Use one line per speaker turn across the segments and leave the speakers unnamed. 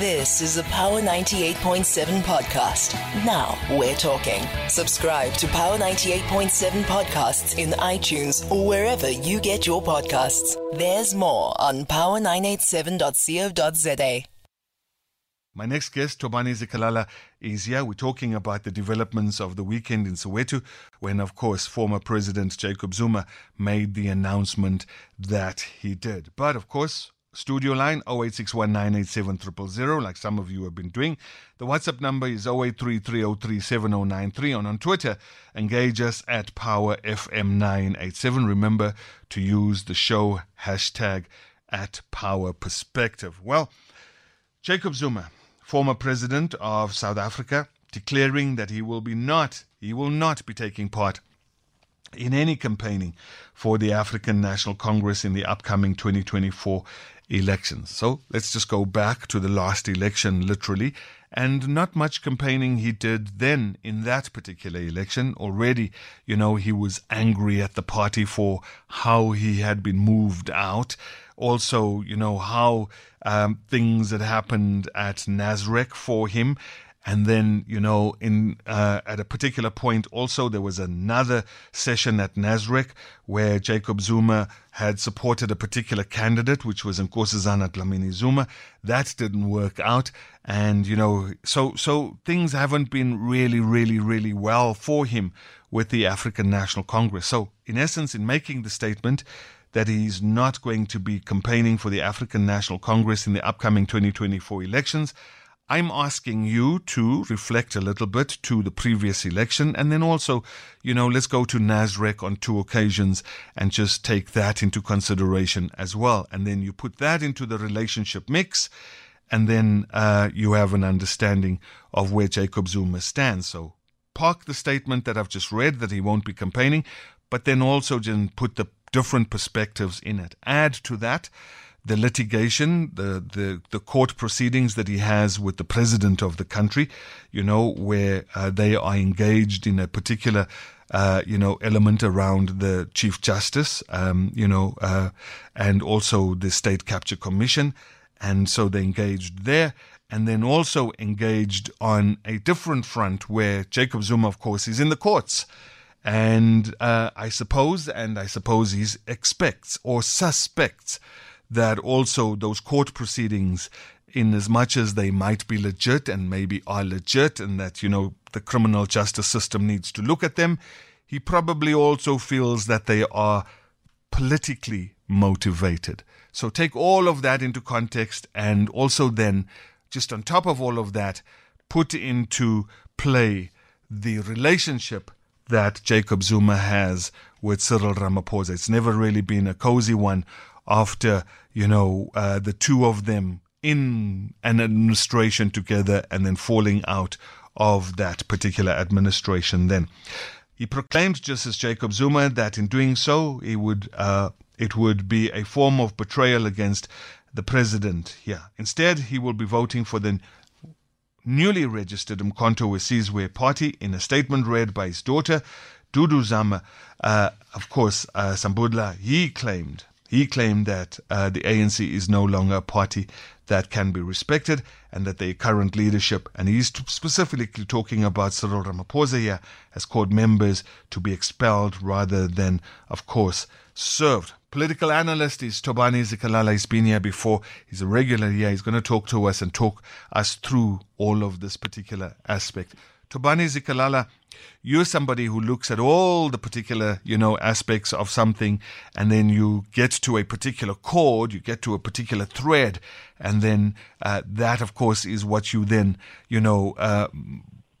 This is a Power 98.7 podcast. Now we're talking. Subscribe to Power 98.7 podcasts in iTunes or wherever you get your podcasts. There's more on power987.co.za.
My next guest, Thobani Zikalala, is here. We're talking about the developments of the weekend in Soweto, when, of course, former President Jacob Zuma made the announcement that he did. But, of course, studio line 0861987000, like some of you have been doing. The WhatsApp number is 0833037093. And on Twitter, engage us at PowerFM987. Remember to use the show hashtag at Power Perspective. Well, Jacob Zuma former president of South Africa, declaring that he will be not he will not be taking part in any campaigning for the African National Congress in the upcoming 2024 elections. So let's just go back to the last election, literally, and not much campaigning he did then in that particular election. Already, you know, he was angry at the party for how he had been moved out. Also, you know, how um, things had happened at Nasrec for him. And then, you know, in uh, at a particular point, also there was another session at Nasrec where Jacob Zuma had supported a particular candidate, which was Nkosazana Dlamini Zuma. That didn't work out, and you know, so so things haven't been really, really, really well for him with the African National Congress. So, in essence, in making the statement, that he's not going to be campaigning for the African National Congress in the upcoming 2024 elections. I'm asking you to reflect a little bit to the previous election and then also, you know, let's go to Nasrec on two occasions and just take that into consideration as well. And then you put that into the relationship mix and then uh, you have an understanding of where Jacob Zuma stands. So park the statement that I've just read that he won't be campaigning, but then also just put the different perspectives in it. Add to that the litigation, the, the, the court proceedings that he has with the president of the country, you know, where uh, they are engaged in a particular, uh, you know, element around the chief justice, um, you know, uh, and also the state capture commission. And so they engaged there and then also engaged on a different front where Jacob Zuma, of course, is in the courts. And uh, I suppose, and I suppose he expects or suspects that also those court proceedings, in as much as they might be legit and maybe are legit, and that, you know, the criminal justice system needs to look at them, he probably also feels that they are politically motivated. So take all of that into context and also then, just on top of all of that, put into play the relationship that Jacob Zuma has with Cyril Ramaphosa. It's never really been a cozy one after, you know, uh, the two of them in an administration together and then falling out of that particular administration then. He proclaimed, just as Jacob Zuma, that in doing so, he would, uh, it would be a form of betrayal against the president here. Instead, he will be voting for the newly registered Umkhonto weSizwe party in a statement read by his daughter, Dudu Zuma. Uh, of course, uh, Sambudla, he claimed he claimed that uh, the ANC is no longer a party that can be respected and that the current leadership, and he's specifically talking about Cyril Ramaphosa here, has called members to be expelled rather than, of course, served. Political analyst is Thobani Zikalala. He's been here before. He's a regular here. He's going to talk to us and talk us through all of this particular aspect. Thobani Zikalala, you're somebody who looks at all the particular, you know, aspects of something, and then you get to a particular chord, you get to a particular thread, and then uh, that, of course, is what you then, you know, uh,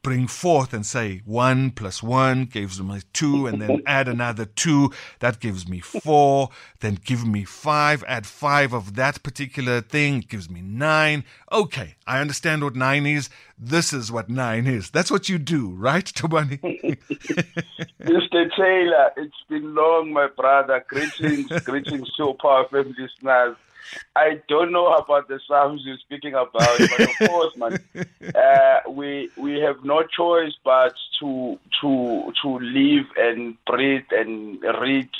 bring forth and say one plus one gives me two, and then add another two, that gives me four, then give me five, add five of that particular thing, gives me nine. Okay, I understand what nine is. This is what nine is. That's what you do, right, Thobani?
Mr. Taylor, it's been long, my brother. Greetings, greetings to Power FM listeners. I don't know about the Psalms you're speaking about, but of course, man, uh, we we have no choice but to to to live and breathe and read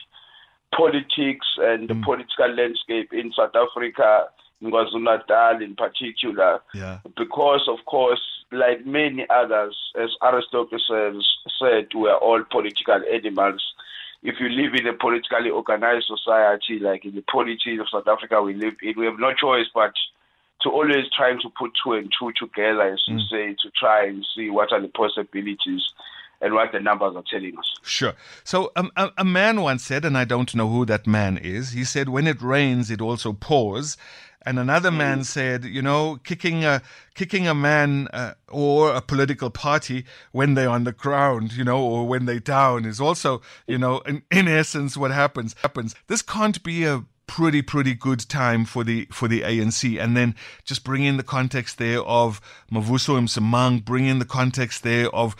politics and the mm. political landscape in South Africa in KwaZulu-Natal in particular,
Yeah.
because of course, like many others, as Aristotle says, said, we are all political animals. If you live in a politically organized society, like in the politics of South Africa we live in, we have no choice but to always trying to put two and two together, as you say, to try and see what are the possibilities and what the numbers are telling us.
Sure. So um, a, a man once said, and I don't know who that man is, he said, when it rains, it also pours. And another man said, you know, kicking a kicking a man uh, or a political party when they're on the ground, you know, or when they're down is also, you know, in, in essence what happens happens. This can't be a pretty pretty good time for the for the ANC and then just bring in the context there of Mavuso Msimang bring in the context there of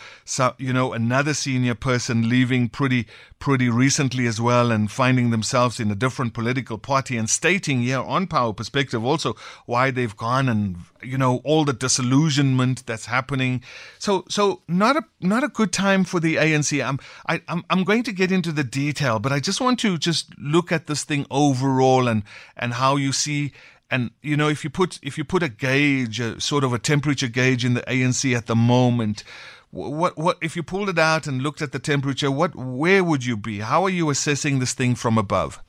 you know another senior person leaving pretty pretty recently as well and finding themselves in a different political party and stating here on power perspective also why they've gone and you know all the disillusionment that's happening. So so not a not a good time for the ANC I'm I, I'm I'm going to get into the detail but I just want to just look at this thing overall and and how you see and you know if you put if you put a gauge a sort of a temperature gauge in the ANC at the moment what what if you pulled it out and looked at the temperature what where would you be how are you assessing this thing from above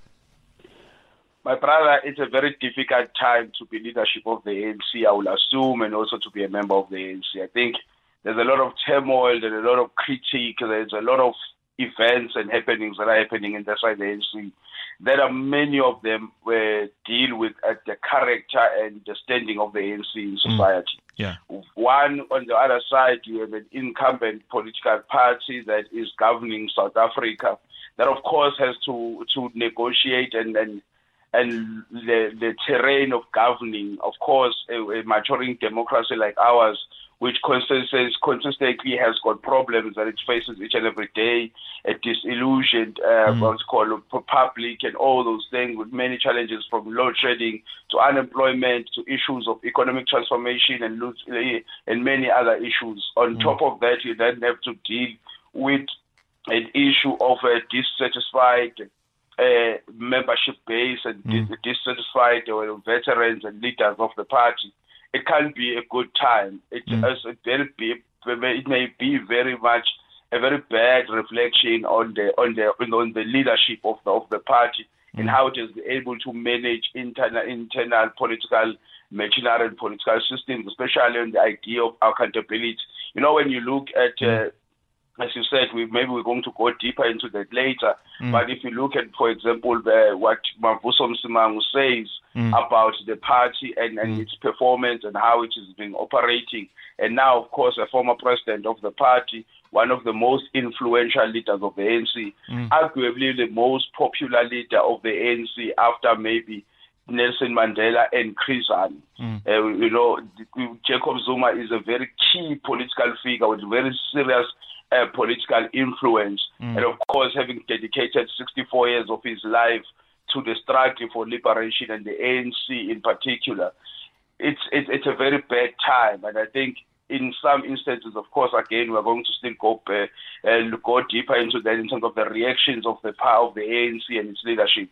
My brother, it's a very difficult time to be leadership of the ANC, I will assume, and also to be a member of the ANC. I think there's a lot of turmoil, there's a lot of critique, there's a lot of events and happenings that are happening inside the ANC. There are many of them where deal with uh, the character and the standing of the ANC in society.
Yeah.
One, on the other side, you have an incumbent political party that is governing South Africa that, of course, has to, to negotiate and, and and the, the terrain of governing, of course, a, a maturing democracy like ours, which consistently, consistently has got problems that it faces each and every day, a disillusioned, uh, what's called public and all those things with many challenges from load shedding to unemployment to issues of economic transformation and, and many other issues. On top of that, you then have to deal with an issue of a dissatisfied uh, membership base and dis- dissatisfied uh, veterans and leaders of the party, it can be a good time. It, mm. as a very be, it may be very much a very bad reflection on the on the on the leadership of the of the party and mm. how it is able to manage internal internal political machinery and political systems, especially on the idea of accountability. You know, when you look at mm. uh, as you said, we maybe we're going to go deeper into that later. Mm. But if you look at, for example, the, what Mavuso Msimangu says mm. about the party and, and mm. its performance and how it is being operating, and now, of course, a former president of the party, one of the most influential leaders of the ANC, arguably the most popular leader of the ANC after maybe Nelson Mandela and Chris Hani. Uh, you know, Jacob Zuma is a very key political figure with very serious uh, political influence, and of course, having dedicated 64 years of his life to the struggle for liberation and the ANC in particular, it's it's, it's a very bad time, and I think. In some instances, of course, again, we're going to still go uh, and go deeper into that in terms of the reactions of the power of the ANC and its leadership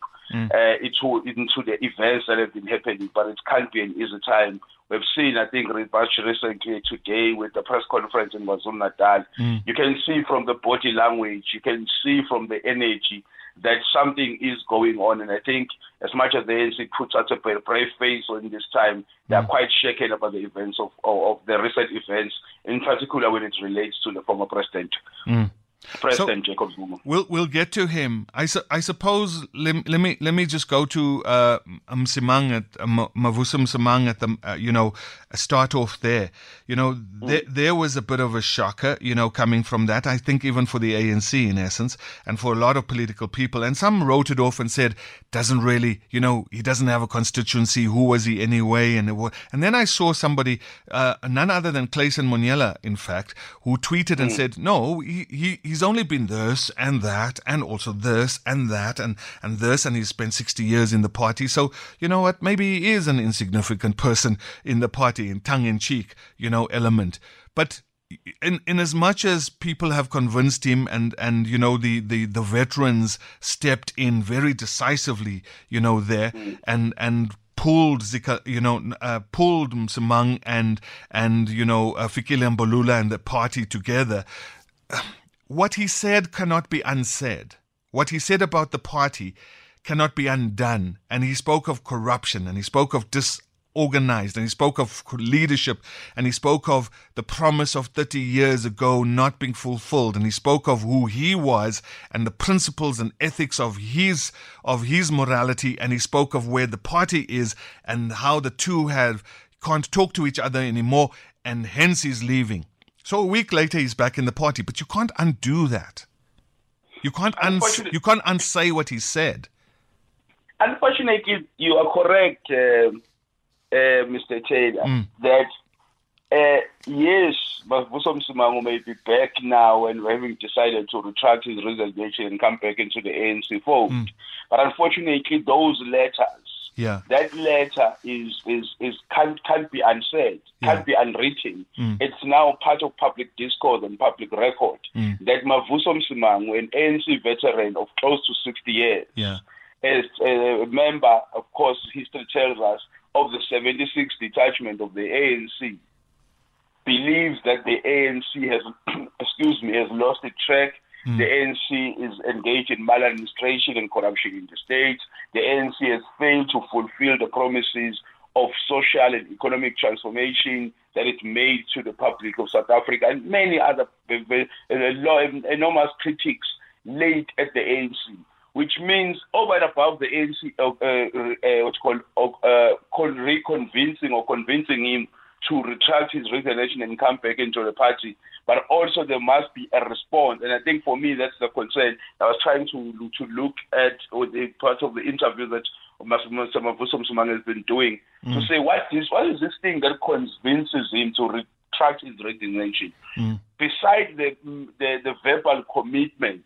uh, into, into the events that have been happening. But it can't be an easy time. We've seen, I think, much recently today with the press conference in KwaZulu Natal. You can see from the body language, you can see from the energy that something is going on. And I think, as much as the ANC puts out a brave face on this time, they are mm. quite shaken about the events of, of, of the recent events, in particular when it relates to the former president. Mm. President Jacob Zuma.
We'll we'll get to him. I, su- I suppose let, let me let me just go to uh, Msimang at uh, Ma- Mavuso Msimang at the uh, you know start off there. You know there there was a bit of a shocker you know coming from that. I think even for the ANC in essence and for a lot of political people and some wrote it off and said doesn't really you know he doesn't have a constituency. Who was he anyway? And it wa- and then I saw somebody uh, none other than Clayson Monyela in fact who tweeted and said no he, he he's only been this and that and also this and that and and this and he's spent 60 years in the party. So you know what? Maybe he is an insignificant person in the party in tongue in cheek you know element. But in in as much as people have convinced him and and you know the the the veterans stepped in very decisively you know there and and pulled Zika, you know, uh, pulled Msimang and and you know uh, Fikile Mbalula and the party together. What he said cannot be unsaid. What he said about the party cannot be undone. And he spoke of corruption and he spoke of disorganized and he spoke of leadership and he spoke of the promise of 30 years ago not being fulfilled and he spoke of who he was and the principles and ethics of his of his morality and he spoke of where the party is and how the two have can't talk to each other anymore and hence he's leaving so a week later he's back in the party but you can't undo that you can't uns- you can't unsay what he said
unfortunately you are correct uh uh, Mr. Taylor, mm. that uh, yes, Mavuso Msimango may be back now and having decided to retract his resignation and come back into the ANC fold. Mm. But unfortunately, those letters,
yeah.
that letter is is is can't can't be unsaid, can't be unwritten. Mm. It's now part of public discourse and public record mm. that Mavuso Msimango, an ANC veteran of close to 60 years,
yeah.
as a member, of course, history tells us of the 76 detachment of the ANC believes that the ANC has, excuse me, has lost its track. Mm. The ANC is engaged in maladministration and corruption in the state. The ANC has failed to fulfill the promises of social and economic transformation that it made to the public of South Africa and many other enormous critics laid at the ANC which means over and above the ANC, uh, uh, uh, what's called uh, reconvincing or convincing him to retract his resignation and come back into the party. But also there must be a response, and I think for me that's the concern. I was trying to to look at or the part of the interview that Mr. Mavuso Msimang has been doing mm. to say what is what is this thing that convinces him to retract his resignation, mm. besides the, the the verbal commitments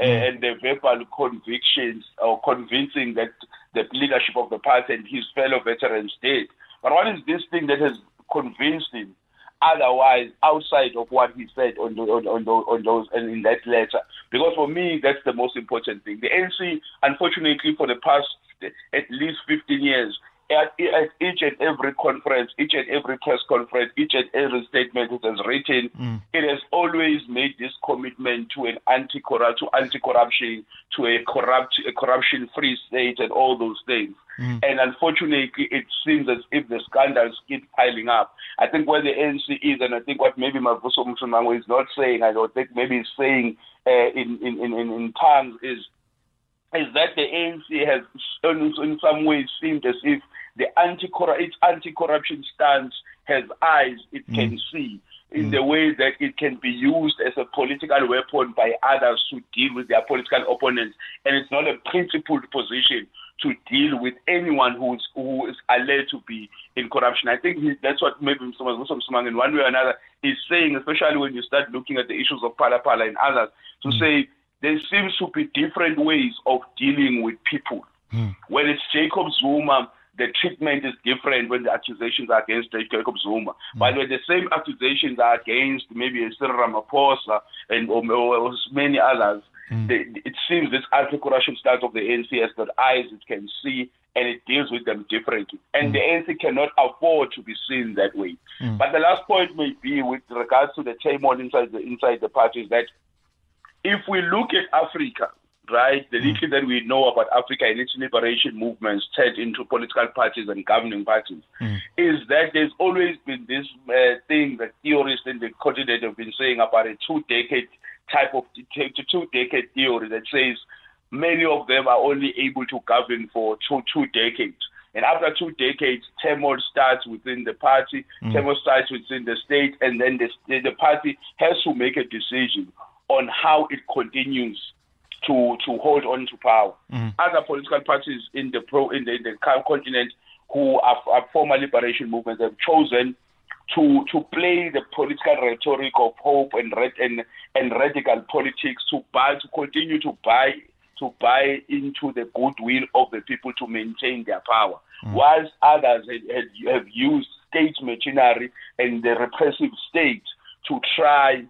mm. and the verbal convictions or convincing that the leadership of the party and his fellow veterans did. But what is this thing that has convinced him otherwise outside of what he said on, the, on, on, on those and in that letter? Because for me, that's the most important thing. The ANC, unfortunately, for the past at least 15 years, at, at, each and every conference, each and every press conference, each and every statement it has written, mm. it has always made this commitment to an anti to anti-corruption, to a corrupt, a corruption-free state, and all those things. Mm. And unfortunately, it seems as if the scandals keep piling up. I think where the ANC is, and I think what maybe Mavuso Msimang is not saying, I don't think maybe he's saying uh, in, in, in, in tongues, is is that the ANC has in some ways seemed as if the anti its anti-corruption stance has eyes it mm. can see in mm. the way that it can be used as a political weapon by others to deal with their political opponents and it's not a principled position to deal with anyone who is who is alleged to be in corruption. I think that's what maybe Mr. Msimang in one way or another is saying, especially when you start looking at the issues of Phala and others, to mm. say there seems to be different ways of dealing with people. Mm. When it's Jacob Zuma, the treatment is different when the accusations are against Jacob Zuma. Mm. But when the same accusations are against maybe Cyril Ramaphosa and or, or many others, mm. they, it seems this anti-corruption stance of the ANC has got eyes it can see and it deals with them differently. And mm. the ANC cannot afford to be seen that way. Mm. But the last point may be with regards to the turmoil inside the inside the party is that if we look at Africa, right? The little that we know about Africa and its liberation movements turned into political parties and governing parties mm. is that there's always been this uh, thing that theorists in the continent have been saying about a two-decade type of two-decade theory that says many of them are only able to govern for two two decades. And after two decades, turmoil starts within the party, mm. turmoil starts within the state, and then the, the party has to make a decision on how it continues to to hold on to power. Mm. Other political parties in the pro in the, in the continent who are, are former liberation movements have chosen to to play the political rhetoric of hope and and and radical politics to buy to continue to buy to buy into the goodwill of the people to maintain their power, mm. whilst others have used state machinery and the repressive state to try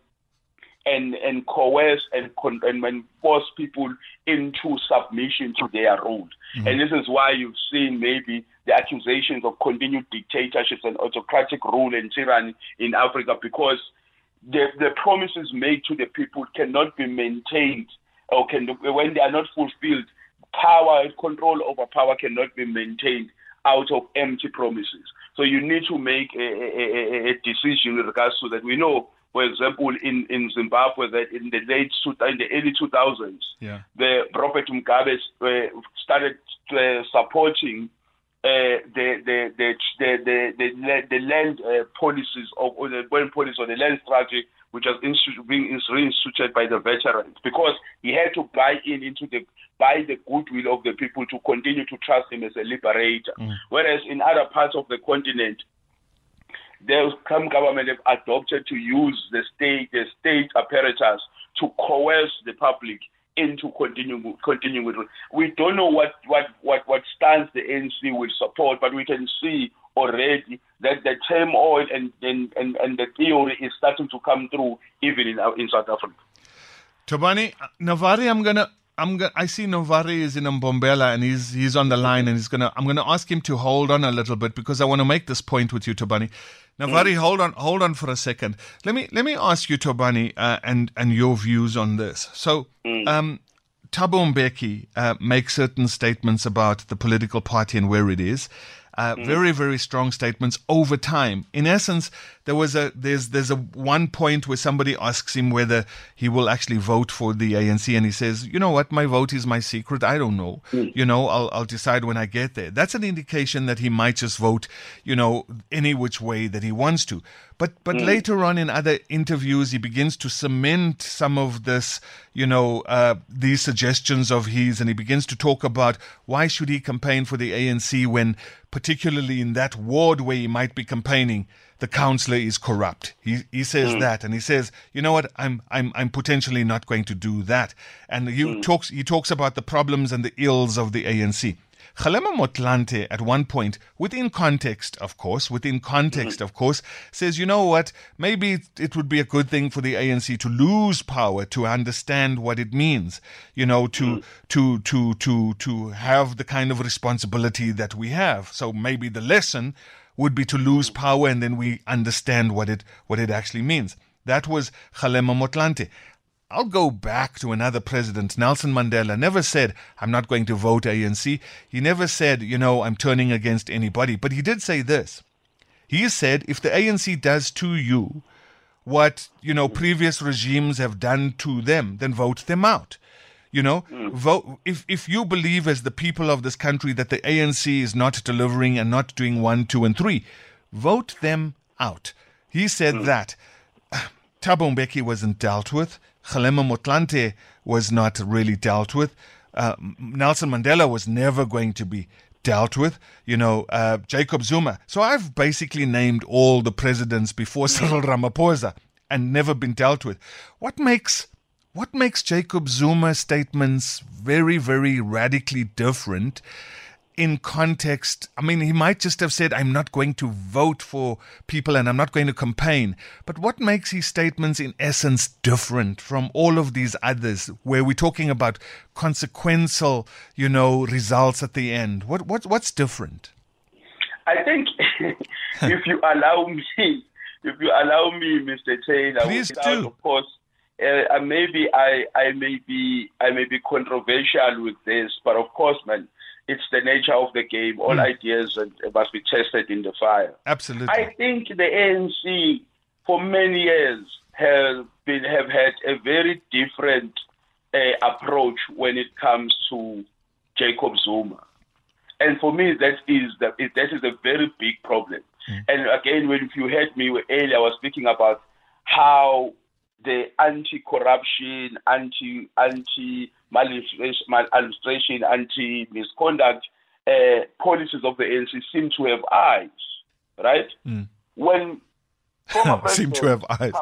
and, and coerce and, con- and, and force people into submission to their rule. Mm-hmm. And this is why you've seen maybe the accusations of continued dictatorships and autocratic rule and tyranny in Africa because the, the promises made to the people cannot be maintained or can when they are not fulfilled, power control over power cannot be maintained out of empty promises. So you need to make a, a, a decision with regards to that. We know, for example, in, in Zimbabwe, that in the late in the early 2000s,
yeah.
the Robert Mugabe uh, started uh, supporting uh, the, the, the, the, the, the, the land uh, policies of or the land policy or the land strategy which was institu- being reinstituted by the veterans because he had to buy in into the buy the goodwill of the people to continue to trust him as a liberator. Mm. Whereas in other parts of the continent, the some government have adopted to use the state the state apparatus to coerce the public into continuing with. We don't know what what what what stance the ANC will support, but we can see already that the turmoil and, and, and, and the theory is starting to come through even in, in South Africa.
Thobani, uh, Navari, I'm gonna I'm gonna, I see Navari is in Mbombela and he's he's on the line and he's gonna I'm gonna ask him to hold on a little bit because I want to make this point with you, Thobani. Navari, mm. hold on hold on for a second. Let me let me ask you, Thobani, uh, and and your views on this. So mm. um Thabo Mbeki uh, makes certain statements about the political party and where it is. Uh, mm. Very, very strong statements over time. In essence, there was a there's there's a one point where somebody asks him whether he will actually vote for the ANC, and he says, "You know what? My vote is my secret. I don't know. Mm. You know, I'll I'll decide when I get there." That's an indication that he might just vote, you know, any which way that he wants to. But but mm. later on in other interviews, he begins to cement some of this, you know, uh, these suggestions of his, and he begins to talk about why should he campaign for the ANC when, particularly in that ward where he might be campaigning, the councillor is corrupt. He he says mm. that, and he says, you know what, I'm I'm I'm potentially not going to do that. And he mm. talks he talks about the problems and the ills of the ANC. Kgalema Motlanthe, at one point, within context, of course, within context, mm-hmm. of course, says, you know what, maybe it would be a good thing for the ANC to lose power to understand what it means, you know, to, mm. to, to, to, to have the kind of responsibility that we have. So maybe the lesson would be to lose power and then we understand what it, what it actually means. That was Kgalema Motlanthe. I'll go back to another president. Nelson Mandela never said, I'm not going to vote ANC. He never said, you know, I'm turning against anybody. But he did say this. He said, if the ANC does to you what, you know, previous regimes have done to them, then vote them out. You know, mm. vote if if you believe as the people of this country that the ANC is not delivering and not doing one, two, and three, vote them out. He said mm. that. Thabo Mbeki wasn't dealt with. Kgalema Motlanthe was not really dealt with. Uh, Nelson Mandela was never going to be dealt with. You know, uh, Jacob Zuma. So I've basically named all the presidents before Cyril Ramaphosa and never been dealt with. What makes what makes Jacob Zuma's statements very, very radically different in context, I mean, he might just have said, I'm not going to vote for people and I'm not going to campaign. But what makes his statements, in essence, different from all of these others where we're talking about consequential, you know, results at the end? What, what, what's different?
I think if you allow me, if you allow me, Mr. Taylor,
please do.
of course, uh, maybe I, I may be I may be controversial with this, but of course, man, it's the nature of the game. All mm. ideas must be tested in the fire.
Absolutely.
I think the ANC for many years have been have had a very different uh, approach when it comes to Jacob Zuma, and for me that is the, that is a very big problem. Mm. And again, when you heard me earlier, I was speaking about how the anti-corruption, anti anti maladministration, anti misconduct uh, policies of the ANC seem to have eyes, right?
Mm.
When former
seem to have eyes.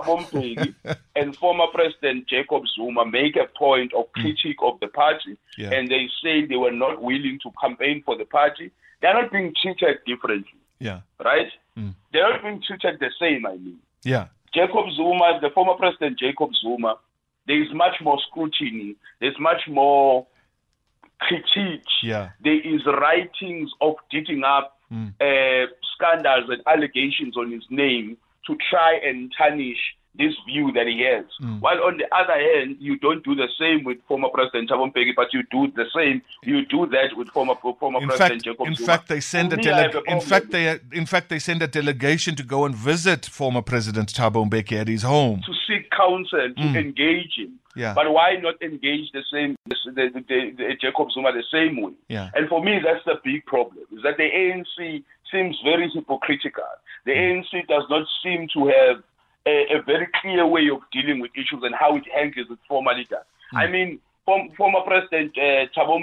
and former President Jacob Zuma make a point of hmm. critique mm. of the party,
yeah.
and they say they were not willing to campaign for the party. They're not being treated differently.
Yeah.
Right?
Mm.
They're not being treated the same, I mean.
Yeah.
Jacob Zuma, the former president Jacob Zuma, there is much more scrutiny. There's much more critique.
Yeah.
There is writings of digging up
Mm.
uh, scandals and allegations on his name to try and tarnish this view that he has.
Mm.
While on the other hand, you don't do the same with former President Thabo Mbeki, but you do the same. You do that with former former
In
President
fact,
Jacob
in
Zuma.
fact, they send a
For me, I have
dele- in fact they in fact they send a delegation to go and visit former President Thabo Mbeki at his home.
to seek counsel, to
Mm.
engage him.
Yeah.
But why not engage the same, the, the, the, the Jacob Zuma the same way?
Yeah.
And for me, that's the big problem, is that the ANC seems very hypocritical. The
Mm.
ANC does not seem to have a, a very clear way of dealing with issues and how it handles its former leader.
Mm.
I mean, form, former President uh, Thabo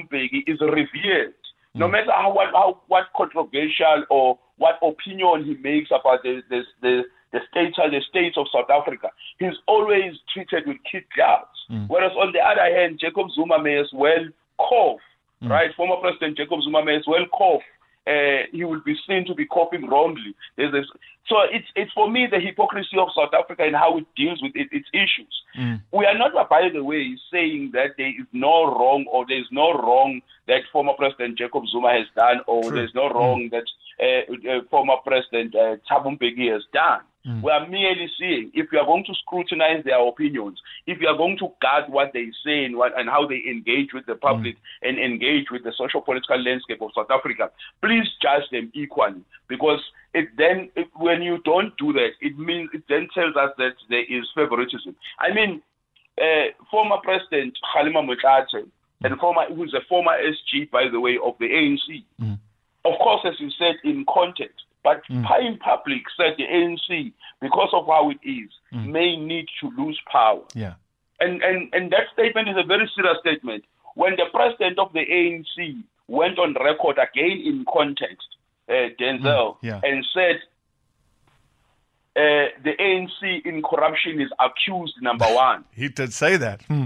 is revered. No
Mm.
matter how what, how what controversial or what opinion he makes about the the the, the states the states of South Africa, he's always treated with kid gloves.
Mm.
Whereas on the other hand, Jacob Zuma may as well cough,
Mm.
right? Former President Jacob Zuma may as well cough. Uh, he will be seen to be coughing wrongly. There's this, so it's it's for me the hypocrisy of South Africa and how it deals with it, its issues.
Mm.
We are not, by the way, saying that there is no wrong or there is no wrong that former President Jacob Zuma has done or
True.
there's no wrong that uh, uh, former President uh, Thabo Mbeki has done.
Mm.
We are merely saying if you are going to scrutinize their opinions, if you are going to guard what they say and, what, and how they engage with the public and engage with the social political landscape of South Africa, please judge them equally because it then it, when you don't do that, it means it then tells us that there is favoritism. I mean, uh, former President Kgalema Motlanthe and former who's a former SG by the way of the ANC.
Mm.
Of course, as you said in context, but
Mm.
in public said the ANC because of how it is
Mm.
may need to lose power.
Yeah.
And, and, and that statement is a very serious statement. When the president of the ANC went on record again in context, uh, Denzil,
Mm, yeah.
and said uh, the ANC in corruption is accused, number one.
He did say that. Hmm.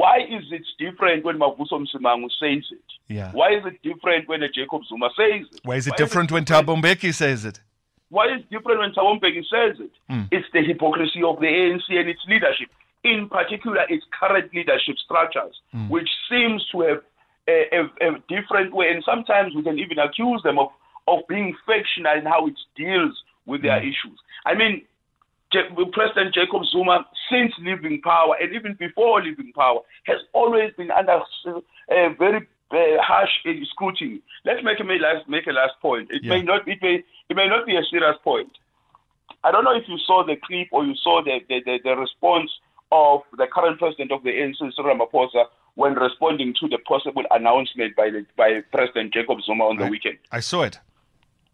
Why is it different when Mavuso Msimangu says it?
Yeah.
Why is it different when a Jacob Zuma says it?
Why is it
Why
different when Thabo Mbeki says it?
Why is it different when Thabo Mbeki says it?
Mm.
It's the hypocrisy of the ANC and its leadership, in particular its current leadership structures,
Mm.
which seems to have a, a, a different way, and sometimes we can even accuse them of, of being factional in how it deals with their
Mm.
issues. I mean, President Jacob Zuma, since leaving power and even before leaving power, has always been under a very uh, harsh uh, scrutiny. Let's make a last make a last point. It may not it may it may not be a serious point. I don't know if you saw the clip or you saw the the, the, the response of the current president of the ANC, Cyril Ramaphosa, when responding to the possible announcement by the, by President Jacob Zuma on the
I-
weekend
I saw it.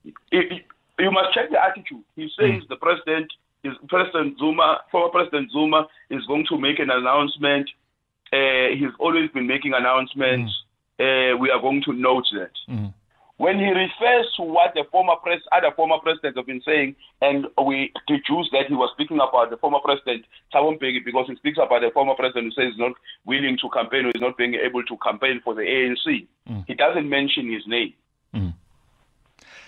it, it- you must check the attitude. He says the president is President Zuma, former President Zuma is going to make an announcement. Uh, he's always been making announcements. Uh, we are going to note that.
Mm.
When he refers to what the former pres- other former presidents have been saying, and we deduce that he was speaking about the former president Thabo Mbeki because he speaks about the former president who says he's not willing to campaign or is not being able to campaign for the ANC.
Mm.
He doesn't mention his name.
Mm.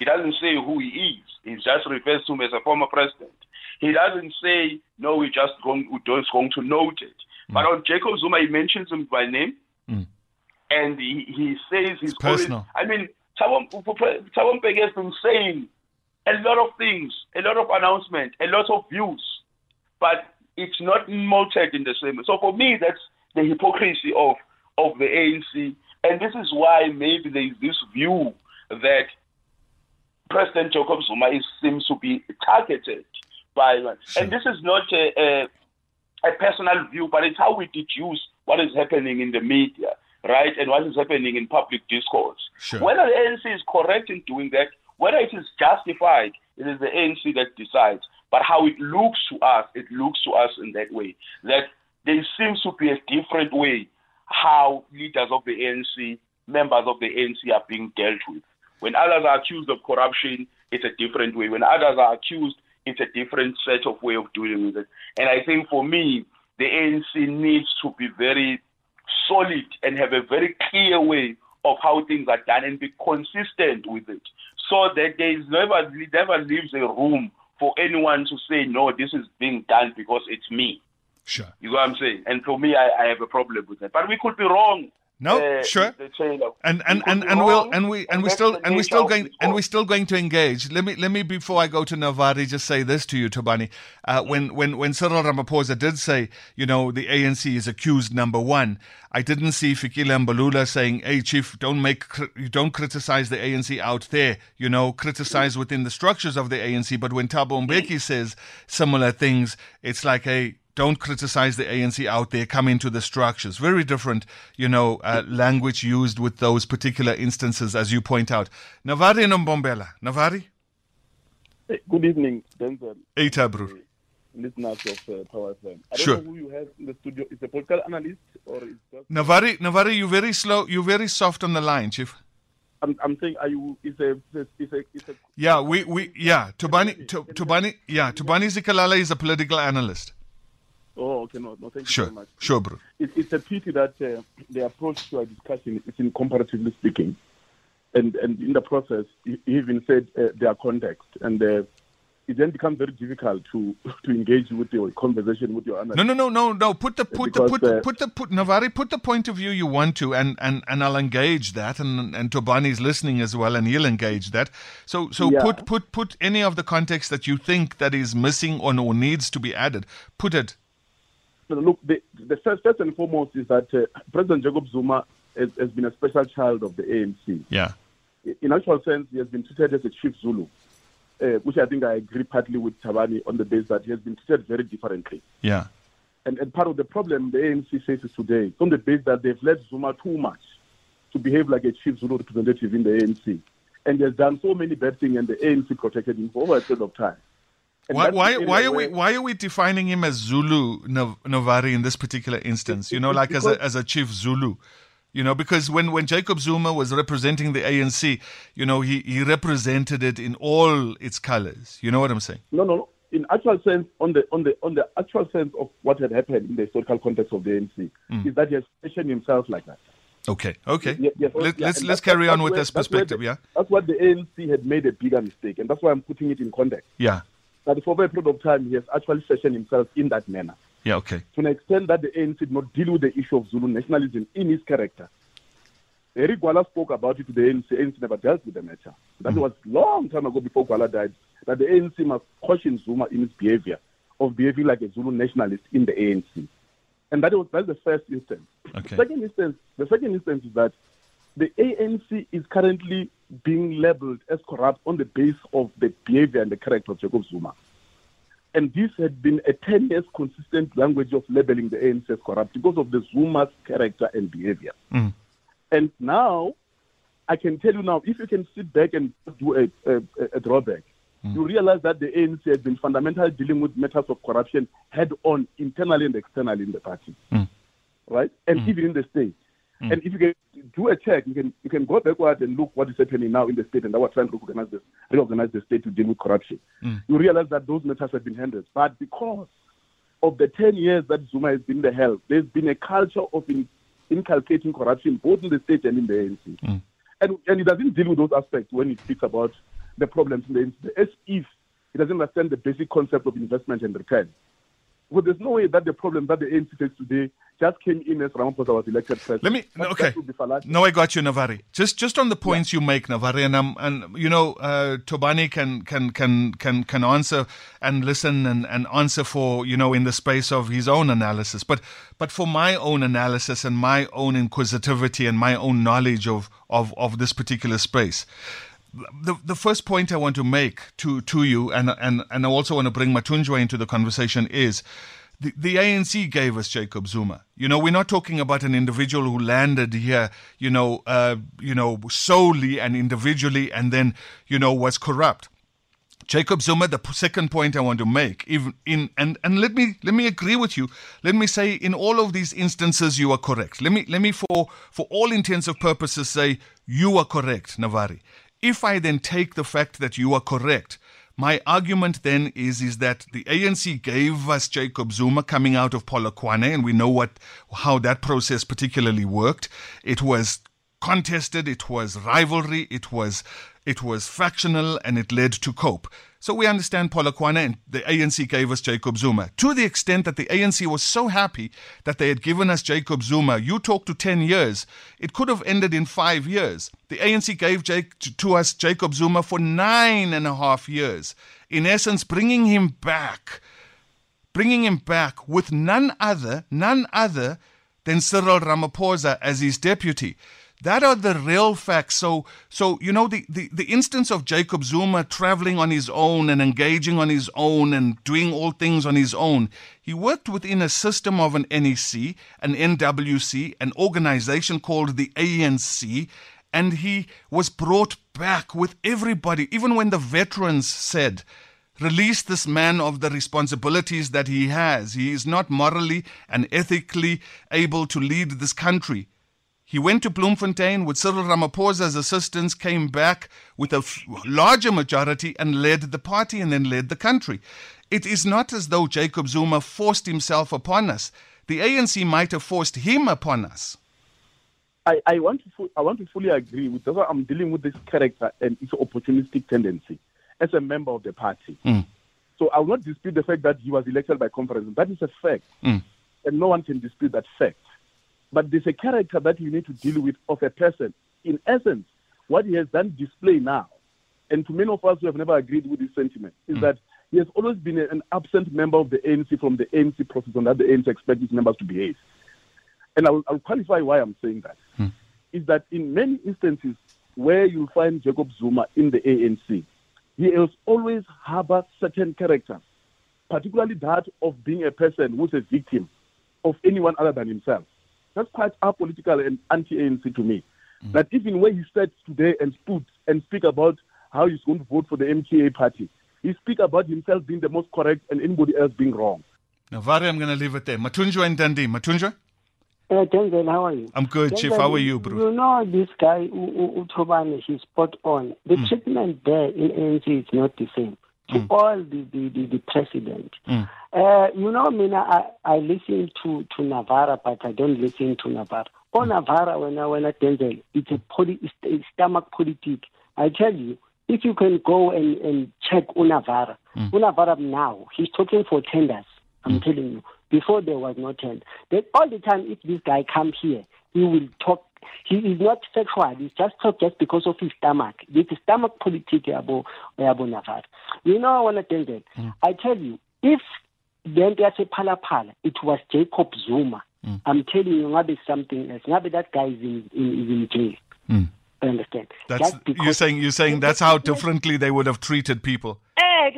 He doesn't say who he is. He just refers to him as a former president. He doesn't say, no, we just going, we're just going to note it. But on Jacob Zuma, he mentions him by name.
Mm.
And he, he says he's
personal.
Always, I mean, Thabo Mbeki has been saying a lot of things, a lot of announcements, a lot of views, but it's not noted in the same way. So for me, that's the hypocrisy of, of the ANC. And this is why maybe there is this view that President Jacob Zuma is, seems to be targeted by,
Sure.
and this is not a, a, a personal view, but it's how we deduce what is happening in the media, right, and what is happening in public discourse.
Sure.
Whether the ANC is correct in doing that, whether it is justified, it is the ANC that decides. But how it looks to us, it looks to us in that way. That there seems to be a different way how leaders of the ANC, members of the ANC are being dealt with. When others are accused of corruption, it's a different way. When others are accused, it's a different set of way of dealing with it. And I think for me, the ANC needs to be very solid and have a very clear way of how things are done and be consistent with it so that there is never never leaves a room for anyone to say no, this is being done because it's me.
Sure.
You know what I'm saying? And for me, I, I have a problem with that. But we could be wrong.
No,
uh,
sure. and and and, and we'll and we and we still and we still going and we're still going to engage. Let me let me before I go to Navari just say this to you, Thobani. Uh, when when when Cyril Ramaphosa did say, you know, the ANC is accused number one, I didn't see Fikile Mbalula saying, "Hey, chief, don't make you don't criticize the ANC out there. You know, criticize within the structures of the ANC." But when Thabo Mbeki says similar things, it's like a don't criticize the ANC out there, come into the structures. Very different, you know, uh, language used with those particular instances, as you point out. Navari Nombombela. Navari?
Hey, Good evening, Denzil,
Eita, bro.
listeners of uh, Power FM. I don't
Sure.
know who you have in the studio. Is a political analyst or is just?
Navari, Navari, you're very slow, You're very soft on the line, Chief.
I'm, I'm saying, are you? Is a is a is a
Yeah, we, we yeah, Tubani, Tu- Tubani, yeah, Tubani Zikalala is a political analyst.
Oh, okay, no, no, thank you
Sure,
very much.
sure, bro.
It, it's a pity that uh, the approach to our discussion is in comparatively speaking, and and in the process, he even said uh, their context, and uh, it then becomes very difficult to to engage with your conversation with your analyst.
No, no, no, no, no. Put the put the put the
uh,
put the put Navari. Put the point of view you want to, and and and I'll engage that, and and Thobani's listening as well, and he'll engage that. So so
Yeah.
put put put any of the context that you think that is missing or, or needs to be added. Put it.
Look, the, the first, first and foremost is that uh, President Jacob Zuma has, has been a special child of the ANC.
Yeah.
In actual sense, he has been treated as a chief Zulu, uh, which I think I agree partly with Tabani on the basis that he has been treated very differently.
Yeah.
And, and part of the problem the ANC faces today is on the basis that they've let Zuma too much to behave like a chief Zulu representative in the ANC. And he has done so many bad things, and the ANC protected him for over a period of time.
Why why why are we why are we defining him as Zulu Nav- Navari in this particular instance? You know, like as a
because-
as a chief Zulu. You know, because when, when Jacob Zuma was representing the ANC, you know, he, he represented it in all its colors. You know what I'm saying?
No, no, no. In actual sense, on the on the on the actual sense of what had happened in the historical context of the ANC,
Mm.
is that he has positioned himself like that.
Okay, okay.
Ye- yes,
Let,
yeah,
let's let's carry on with
where-
this perspective,
the-
yeah?
That's what the ANC had made a bigger mistake, and that's why I'm putting it in context.
Yeah,
That for a period of time, he has actually fashioned himself in that manner,
yeah, okay.
to an extent that the ANC did not deal with the issue of Zulu nationalism in his character. Harry Gwala spoke about it to the ANC. ANC never dealt with the matter. That mm. was long time ago before Gwala died. That the ANC must caution Zuma in his behavior of behaving like a Zulu nationalist in the ANC. And that was that's the first instance.
Okay.
The second instance, the second instance is that the ANC is currently being labeled as corrupt on the basis of the behavior and the character of Jacob Zuma. And this had been a 10 years consistent language of labeling the ANC as corrupt because of the Zuma's character and behavior.
Mm.
And now, I can tell you now, if you can sit back and do a, a, a drawback, you realize that the ANC has been fundamentally dealing with matters of corruption head on, internally and externally in the party,
Mm.
right? And even in the state. And if you can do a check, you can you can go backward and look what is happening now in the state and how we're trying to recognize the, reorganize the state to deal with corruption. Mm. You realize that those matters have been handled, but because of the 10 years that Zuma has been in the help, there's been a culture of in, inculcating corruption both in the state and in the ANC. Mm. And, and he doesn't deal with those aspects when he speaks about the problems in the ANC, as if he doesn't understand the basic concept of investment and return. Well, there's no way that the problem that the ANC faces today just came in as Ramaphosa was elected president.
Let me
That-
okay.
That would be fallacious.
No, I got you, Navari. Just just on the points you make, Navari, and um, and you know, uh, Thobani can can can can can answer and listen and, and answer for you know in the space of his own analysis. But but for my own analysis and my own inquisitivity and my own knowledge of of of this particular space. The, the first point I want to make to, to you, and, and, and I also want to bring Matunjwa into the conversation, is the, the ANC gave us Jacob Zuma. You know, we're not talking about an individual who landed here, you know, uh, you know, solely and individually, and then, you know, was corrupt. Jacob Zuma, the second point I want to make, even in and, and let me let me agree with you. Let me say in all of these instances you are correct. Let me let me for for all intents and purposes say you are correct, Navari. If I then take the fact that you are correct, my argument then is is that the ANC gave us Jacob Zuma coming out of Polokwane, and we know what how that process particularly worked. It was contested, it was rivalry, it was it was factional, and it led to COPE. So we understand Polokwane and the ANC gave us Jacob Zuma to the extent that the ANC was so happy that they had given us Jacob Zuma. You talk to 10 years. It could have ended in five years. The ANC gave Jake, to us Jacob Zuma for nine and a half years. In essence, bringing him back, bringing him back with none other, none other than Cyril Ramaphosa as his deputy. That are the real facts. So, so you know, the, the, the instance of Jacob Zuma traveling on his own and engaging on his own and doing all things on his own, he worked within a system of an NEC, an NWC, an organization called the ANC, and he was brought back with everybody, even when the veterans said, Release this man of the responsibilities that he has. He is not morally and ethically able to lead this country. He went to Bloemfontein with Cyril Ramaphosa's assistance, came back with a f- larger majority and led the party and then led the country. It is not as though Jacob Zuma forced himself upon us. The ANC might have forced him upon us.
I, I want to I want to fully agree with that. I'm dealing with this character and its opportunistic tendency as a member of the party.
Mm.
So I will not dispute the fact that he was elected by conference. That is a fact,
Mm.
and no one can dispute that fact. But there's a character that you need to deal with of a person. In essence, what he has done display now, and to many of us who have never agreed with this sentiment, is hmm. that he has always been an absent member of the ANC from the ANC process and that the ANC expects its members to behave. And I'll, I'll qualify why I'm saying that. Hmm. Is that in many instances where you'll find Jacob Zuma in the ANC, he has always harbored certain characters, particularly that of being a person who's a victim of anyone other than himself. That's quite apolitical and anti-ANC to me. That even when he sits today and stood and speak about how he's going to vote for the MTA party, he speak about himself being the most correct and anybody else being wrong.
Now, Vari, I'm going to leave it there. Mathunjwa and Dundee. Mathunjwa?
Uh, Denzil, how are you?
I'm good, Chief. How are you, bro?
You know this guy, U- U- Utobane, he's spot on. The
Hmm.
treatment there in ANC is not the same to all the, the, the, the president.
Hmm.
Uh, you know, Mina, I, I listen to, to Navarra, but I don't listen to Navarra. Oh, Navarra, when I, when I tell Denzil, it's a, poli- it's a stomach politic. I tell you, if you can go and, and check Unavara, Unavara now, he's talking for tenders. I'm telling you. Before there was no tender. Then all the time, if this guy come here, he will talk. He is not sexual. He's just talk just because of his stomach. This is stomach politic abo abo Navarra. You know, I want to tell them. Mm. I tell you, if then there's a Phala Phala, it was Jacob Zuma. Mm. I'm telling you, maybe something else. Maybe that guy is in, in, is in jail. Mm. I understand.
That's
Just
you're saying you're saying that's how differently they would have treated people.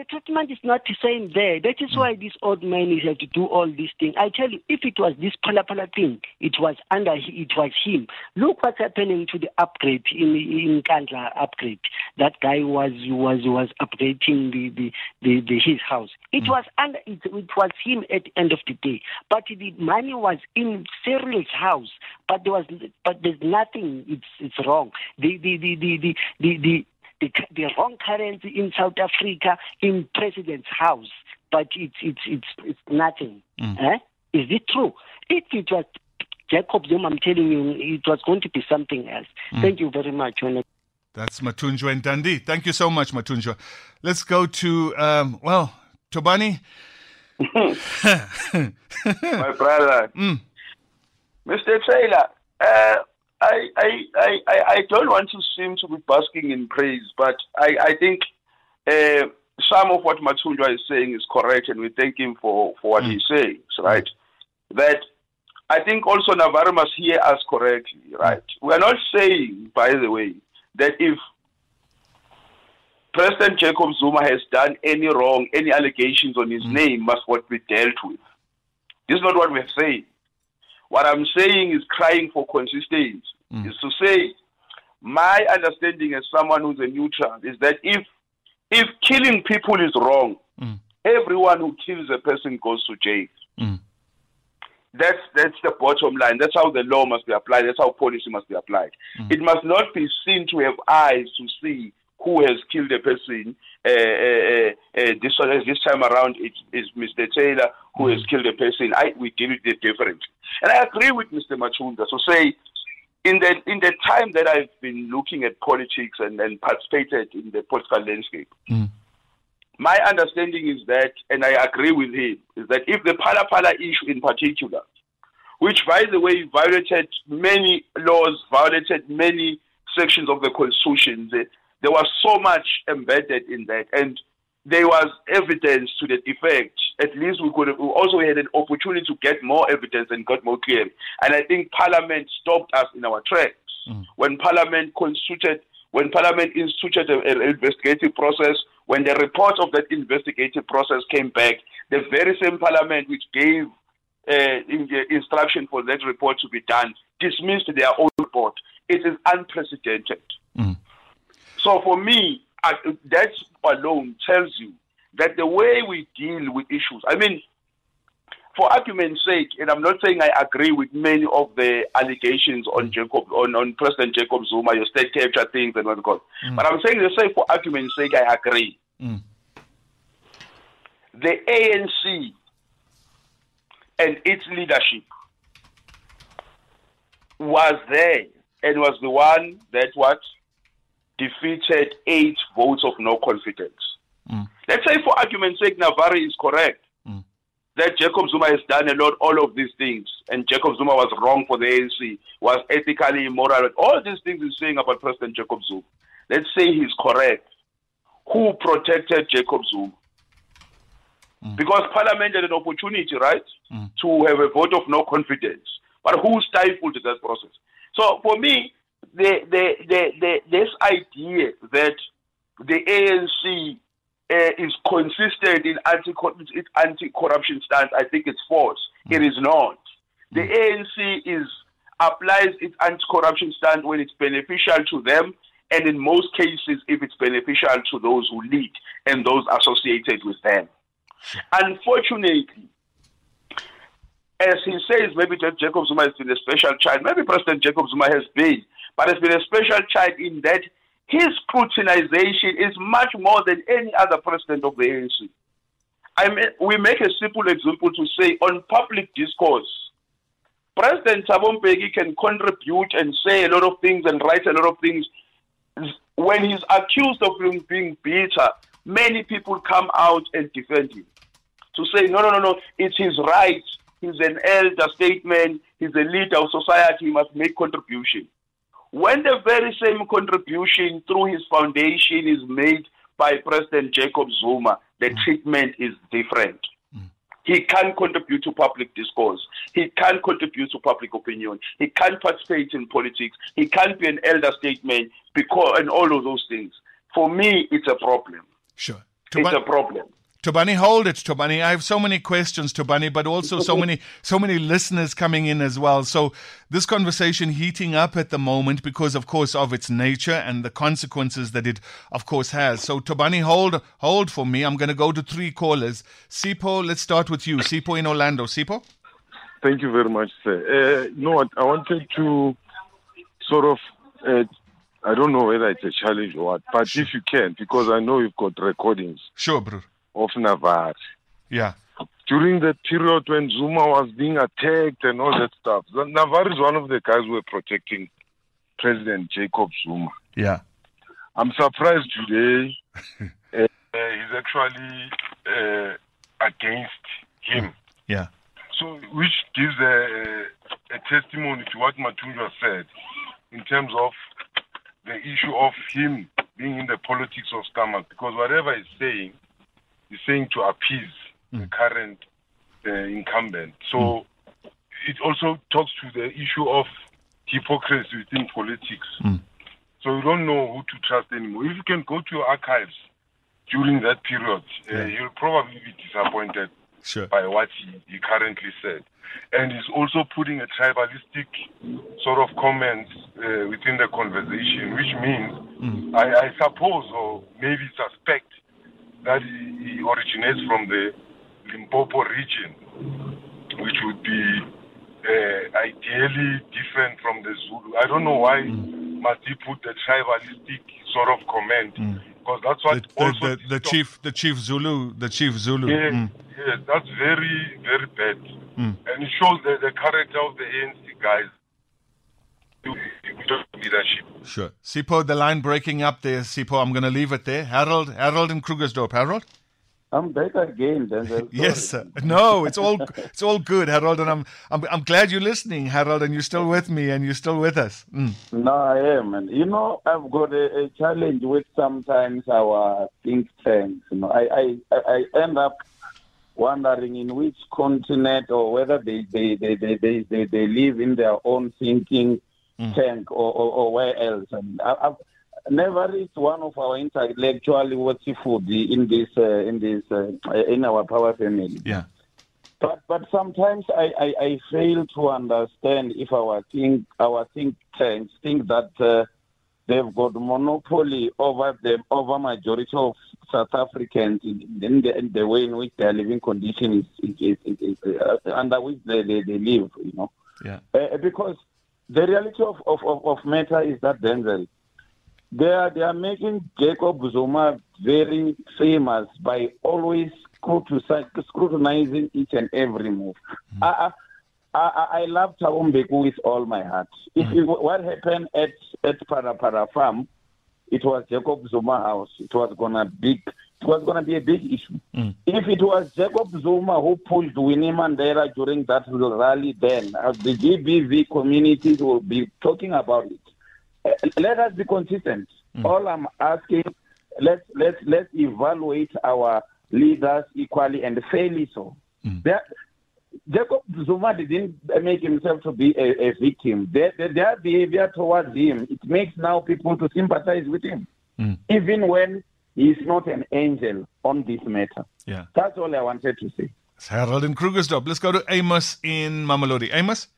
The treatment is not the same there. That is why this old man is have to do all these things. I tell you, if it was this Phala Phala thing, it was under it was him. Look what's happening to the upgrade in in Nkandla upgrade. That guy was was was upgrading the the, the, the his house. It mm. was under it, it was him at the end of the day. But the money was in Cyril's house. But there was but there's nothing. It's it's wrong. The the the the the the, the the, the wrong currency in South Africa in president's house, but it's it's it's it's nothing. Eh? Is it true? If it was Jacob Zuma, I'm telling you, it was going to be something else. Thank you very much.
That's Mathunjwa and Dundee. Thank you so much, Mathunjwa. Let's go to um, well, Thobani.
my brother. Mr. Taylor, uh, I, I, I, I don't want to seem to be basking in praise, but I, I think uh, some of what Mathunjwa is saying is correct, and we thank him for, for what he's mm. saying, right? That I think also Navarro must hear us correctly, mm. right? We're not saying, by the way, that if President Jacob Zuma has done any wrong, any allegations on his mm. name must what be dealt with. This is not what we're saying. What I'm saying is crying for consistency. Mm. Is to say, my understanding as someone who's a neutral is that if if killing people is wrong, mm. everyone who kills a person goes to jail. Mm. That's that's the bottom line. That's how the law must be applied. That's how policy must be applied. It must not be seen to have eyes to see who has killed a person. Uh, uh, uh, this this time around, it is Mr. Taylor who has killed a person. I we deal with it differently, and I agree with Mr. Machunda. So say. In the in the time that I've been looking at politics and, and participated in the political landscape, my understanding is that, and I agree with him, is that if the Phala issue in particular, which by the way violated many laws, violated many sections of the constitution, there was so much embedded in that, and there was evidence to that effect. At least we could have, we also had an opportunity to get more evidence and got more clear. And I think Parliament stopped us in our tracks mm. when Parliament constituted when Parliament instituted an investigative process, when the report of that investigative process came back, the very same Parliament which gave uh, in instruction for that report to be done dismissed their own report. It is unprecedented. Mm. So for me, I, that alone tells you that the way we deal with issues, I mean, for argument's sake, and I'm not saying I agree with many of the allegations on Jacob, on, on President Jacob Zuma, your state capture things and what call. Mm. But I'm saying, let's say for argument's sake, I agree. Mm. The ANC and its leadership was there and was the one that what defeated eight votes of no confidence. Mm. Let's say, for argument's sake, Navari is correct mm. that Jacob Zuma has done a lot, all of these things, and Jacob Zuma was wrong for the ANC, was ethically immoral, all these things he's saying about President Jacob Zuma. Let's say he's correct. Who protected Jacob Zuma? Mm. Because Parliament had an opportunity, right, mm. to have a vote of no confidence. But who stifled that process? So for me, the, the, the, the, this idea that the ANC uh, is consistent in anti its anti-corruption stance, I think it's false. Mm. It is not. The mm. ANC is applies its anti-corruption stance when it's beneficial to them, and in most cases, if it's beneficial to those who lead and those associated with them. Unfortunately, as he says, maybe Jacob Zuma has been a special child. Maybe President Jacob Zuma has been, but has been a special child in that his scrutinization is much more than any other president of the ANC. I mean, we make a simple example to say on public discourse, President Thabo Mbeki can contribute and say a lot of things and write a lot of things. When he's accused of being bitter, many people come out and defend him to say, no, no, no, no, it's his right. He's an elder statesman. He's a leader of society. He must make contribution. When the very same contribution through his foundation is made by President Jacob Zuma, the mm. treatment is different. Mm. He can't contribute to public discourse. He can't contribute to public opinion. He can't participate in politics. He can't be an elder statesman because and all of those things. For me, it's a problem.
Sure.
It's a problem.
Thobani, hold it, Thobani. I have so many questions, Thobani, but also so many, so many listeners coming in as well. So this conversation heating up at the moment because, of course, of its nature and the consequences that it, of course, has. So Thobani, hold, hold for me. I'm going to go to three callers. Sipo, let's start with you. Sipo in Orlando. Sipo.
Thank you very much, sir. Uh, you know what? I wanted to sort of. Uh, I don't know whether it's a challenge or what, but if you can, because I know you've got recordings.
Sure, bro
of Navarre.
Yeah.
During the period when Zuma was being attacked and all that stuff, Navarre is one of the guys who were protecting President Jacob Zuma.
Yeah.
I'm surprised today uh, he's actually uh, against him.
Yeah.
So, which gives a, a testimony to what Mathunjwa said in terms of the issue of him being in the politics of stomach. Because whatever he's saying, is saying to appease mm. the current uh, incumbent. So mm. it also talks to the issue of hypocrisy within politics. Mm. So you don't know who to trust anymore. If you can go to your archives during that period, uh, you'll probably be disappointed
sure.
by what he, he currently said. And he's also putting a tribalistic sort of comments uh, within the conversation, which means, mm. I, I suppose, or maybe suspect, that he originates from the Limpopo region, which would be uh, ideally different from the Zulu. I don't know why mm. must he put the tribalistic sort of comment mm. because that's what
the, the, the, the chief the chief Zulu the chief Zulu.
Yes, mm. yes that's very very bad, mm. and it shows the, the character of the ANC guys leadership.
Sure. Sipo, the line breaking up there, Sipo. I'm going to leave it there. Harold, Harold in Krugersdorp. Harold?
I'm back again, Denzil.
Yes, sir. No, it's all it's all good, Harold, and I'm I'm I'm glad you're listening, Harold, and you're still with me, and you're still with us. Mm.
No, I am, and you know, I've got a, a challenge with sometimes our think tanks. You know, I I I end up wondering in which continent or whether they they they they they, they, they live in their own thinking
Mm.
tank or, or, or where else. And I, I've never reached one of our intellectually intellectual food in this uh, in this uh, in our power family.
Yeah.
But but sometimes I, I, I fail to understand if our think our think tanks think that uh, they've got monopoly over the over majority of South Africans in, in, the, in the way in which their living conditions is, is, is, is uh, under which they, they, they live. You know,
Yeah.
uh, because the reality of, of, of, of matter is that Denzil, they are, they are making Jacob Zuma very famous by always scrutinizing each and every move. Mm-hmm. I, I, I, I love Thabo Mbeki with all my heart. If mm-hmm. it, what happened at at Phala Phala Farm, it was Jacob Zuma house. It was gonna big. It was gonna be a big issue. If it was Jacob Zuma who pushed Winnie Mandela during that rally, then uh, the GBV community will be talking about it. Uh, let us be consistent. All I'm asking, let's let's let's evaluate our leaders equally and fairly so. That Jacob Zuma didn't make himself to be a, a victim. Their, their, their behavior towards him, it makes now people to sympathize with him, even when he's not an angel on this matter.
Yeah.
That's all I wanted to say.
It's Harold in Krugersdorp. Let's go to Amos in Mamelodi. Amos?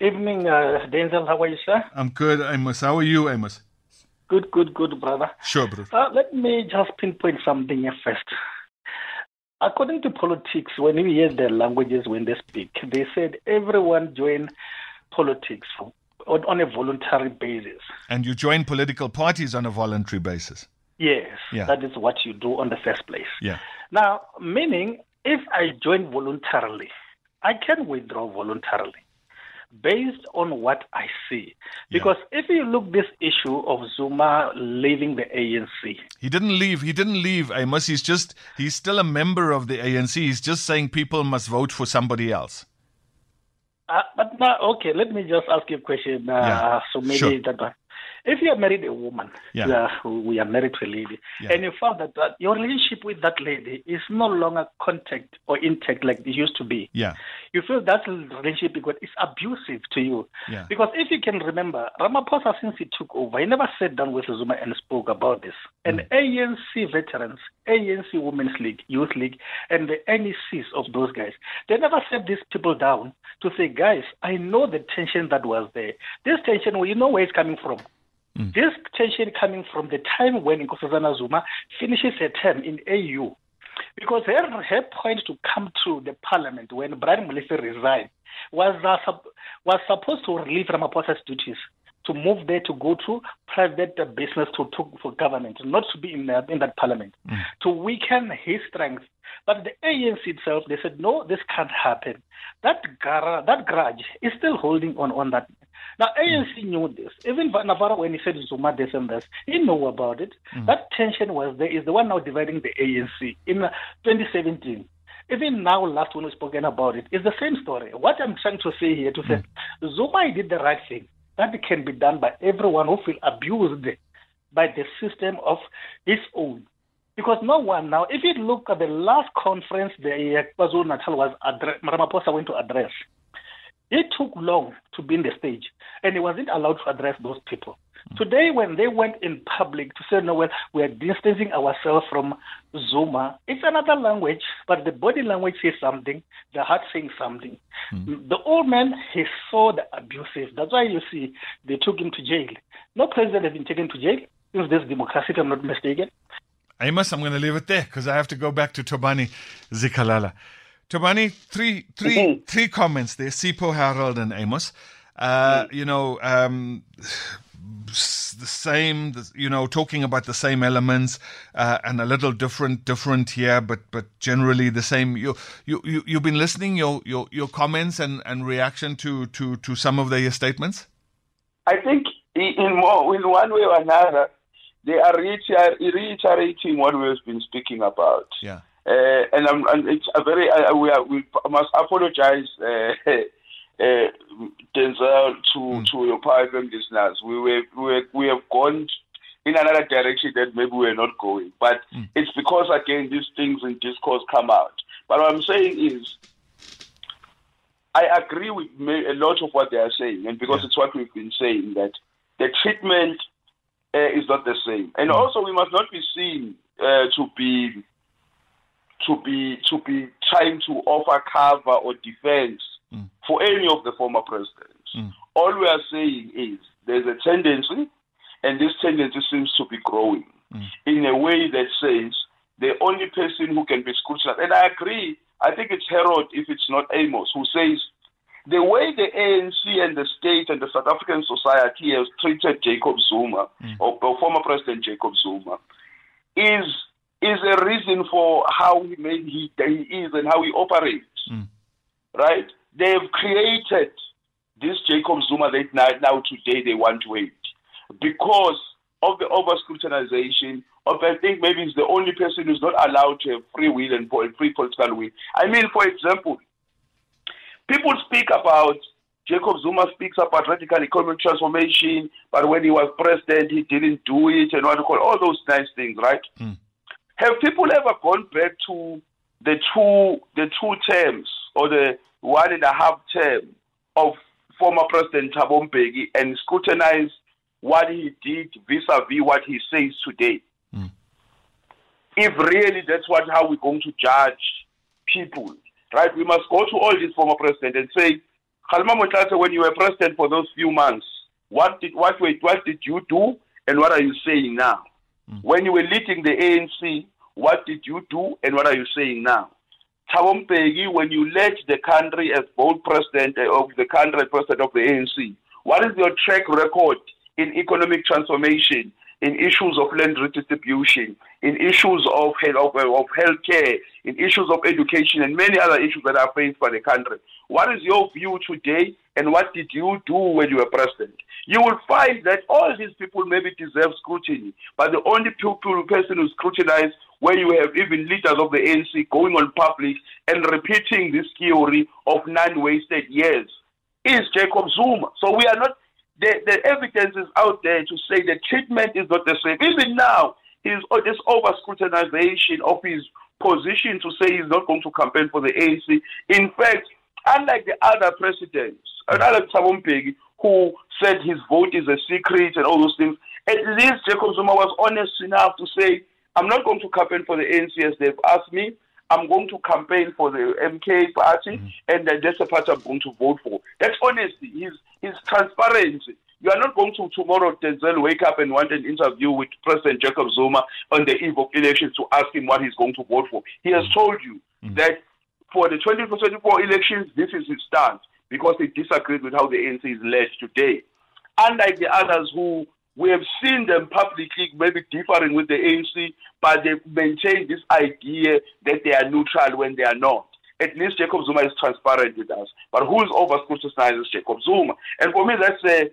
Evening, uh, Denzil. How are you, sir?
I'm good, Amos. How are you, Amos?
Good, good, good, brother.
Sure, brother.
Uh, let me just pinpoint something here first. According to politics, when we hear their languages when they speak, they said everyone join politics on, on a voluntary basis.
And you join political parties on a voluntary basis.
Yes,
Yeah.
that is what you do on the first place.
Yeah.
Now, meaning if I join voluntarily, I can withdraw voluntarily based on what I see. Because if you look this issue of Zuma leaving the ANC,
He didn't leave. He didn't leave, Amos. He's just, he's still a member of the ANC. He's just saying people must vote for somebody else.
uh, but now, okay, let me just ask you a question. Uh,
Yeah,
So maybe
sure.
that one. If you are married a woman,
Yeah.
Uh, you are- we are married to a lady,
Yeah.
and you found that, that your relationship with that lady is no longer contact or intact like it used to be,
Yeah.
you feel that relationship because it's abusive to you.
Yeah.
Because if you can remember, Ramaphosa, since he took over, he never sat down with Zuma and spoke about this. And mm. ANC veterans, ANC Women's League, Youth League, and the NECs of those guys, they never sat these people down to say, guys, I know the tension that was there. This tension, well, you know where it's coming from. This tension coming from the time when Nkosazana Zuma finishes her term in AU. Because her, her point to come to the parliament when Brian Molefe resigned was, uh, was supposed to relieve Ramaphosa's duties to move there to go to private uh, business to, to for government, not to be in, that in that parliament, to weaken his strength. But the ANC itself, they said, no, this can't happen. That, gar- that grudge is still holding on on that. Now, ANC knew this. Even Navarro, when he said Zuma this and this, he knew about it. Mm. That tension was there, is the one now dividing the ANC in uh, 2017. Even now, last when we spoken about it, it's the same story. What I'm trying to say here to say, mm. Zuma did the right thing. That can be done by everyone who feel abused by the system of his own. Because no one now, if you look at the last conference the uh, KwaZulu Natal was address, Ramaphosa went to address, it took long to be in the stage, and he wasn't allowed to address those people. Today, when they went in public to say, no, well, we are distancing ourselves from Zuma, it's another language, but the body language says something, the heart saying something. Hmm. The old man, he saw the abusive. That's why you see they took him to jail. No president has been taken to jail since this democracy, if I'm not mistaken.
Amos, I'm going to leave it there because I have to go back to Thobani Zikalala. Thobani, three, three, three comments there. Sipo, Harold, and Amos. Uh, you know, um, the same, you know, talking about the same elements uh, and a little different, different here, but but generally the same. You you you you've been listening your your your comments and and reaction to to to some of their statements.
I think in, in more, in one way or another,
they are reiterating what we have been speaking about.
Yeah.
Uh, and, and it's a very uh, we, are, we must apologize, uh, uh, Denzil, to
Mm.
to your private listeners. We were, we were, we have gone in another direction that maybe we're not going, but
Mm.
it's because again these things in discourse come out. But what I'm saying is, I agree with a lot of what they are saying, and because
Yeah.
it's what we've been saying that the treatment uh, is not the same, and
Mm.
also we must not be seen uh, to be to be to be trying to offer cover or defense
Mm.
for any of the former presidents.
Mm.
All we are saying is there's a tendency, and this tendency seems to be growing
Mm.
in a way that says the only person who can be scrutinized, and I agree, I think it's Herod, if it's not Amos, who says the way the ANC and the state and the South African society has treated Jacob Zuma, or, or former President Jacob Zuma, is is a reason for how he made he, he is and how he operates.
Mm.
Right? They've created this Jacob Zuma that now, now today they want to hate because of the over scrutinization of I think maybe he's the only person who's not allowed to have free will and free political will. I mean, for example, people speak about Jacob Zuma speaks about radical economic transformation, but when he was president, he didn't do it, and what you call all those nice things, right?
Mm.
Have people ever gone back to the two the two terms or the one and a half term of former President Thabo Mbeki and scrutinize what he did vis-a-vis what he says today?
Mm.
If really that's what how we're going to judge people, right? We must go to all these former presidents and say, Kgalema when you were president for those few months, what did what were, what did you do, and what are you saying now? Mm. When you were leading the ANC, what did you do, and what are you saying now? Thabo Mbeki, when you led the country as both president uh, of the country and president of the ANC, what is your track record in economic transformation, in issues of land redistribution, in issues of health, of, of healthcare, in issues of education, and many other issues that are faced by the country? What is your view today, and what did you do when you were president? You will find that all these people maybe deserve scrutiny, but the only people, person who scrutinized where you have even leaders of the ANC going on public and repeating this theory of non-wasted years is Jacob Zuma. So we are not, the, the evidence is out there to say the treatment is not the same. Even now, his, oh, this over scrutinization of his position to say he's not going to campaign for the ANC. In fact, unlike the other presidents, unlike Thabo Mbeki, who said his vote is a secret and all those things, at least Jacob Zuma was honest enough to say, I'm not going to campaign for the ANC as they've asked me. I'm going to campaign for the MK party, mm. and then that's the party I'm going to vote for. That's honesty. He's, he's transparency. You are not going to tomorrow, Denzil, wake up and want an interview with President Jacob Zuma on the eve of elections to ask him what he's going to vote for. He has mm. told you mm. that for the 2024 elections, this is his stance because he disagreed with how the ANC is led today. Unlike the others who we have seen them publicly maybe differing with the ANC, but they maintain this idea that they are neutral when they are not. At least Jacob Zuma is transparent with us. But who is over scrutinizing Jacob Zuma? And for me, that's the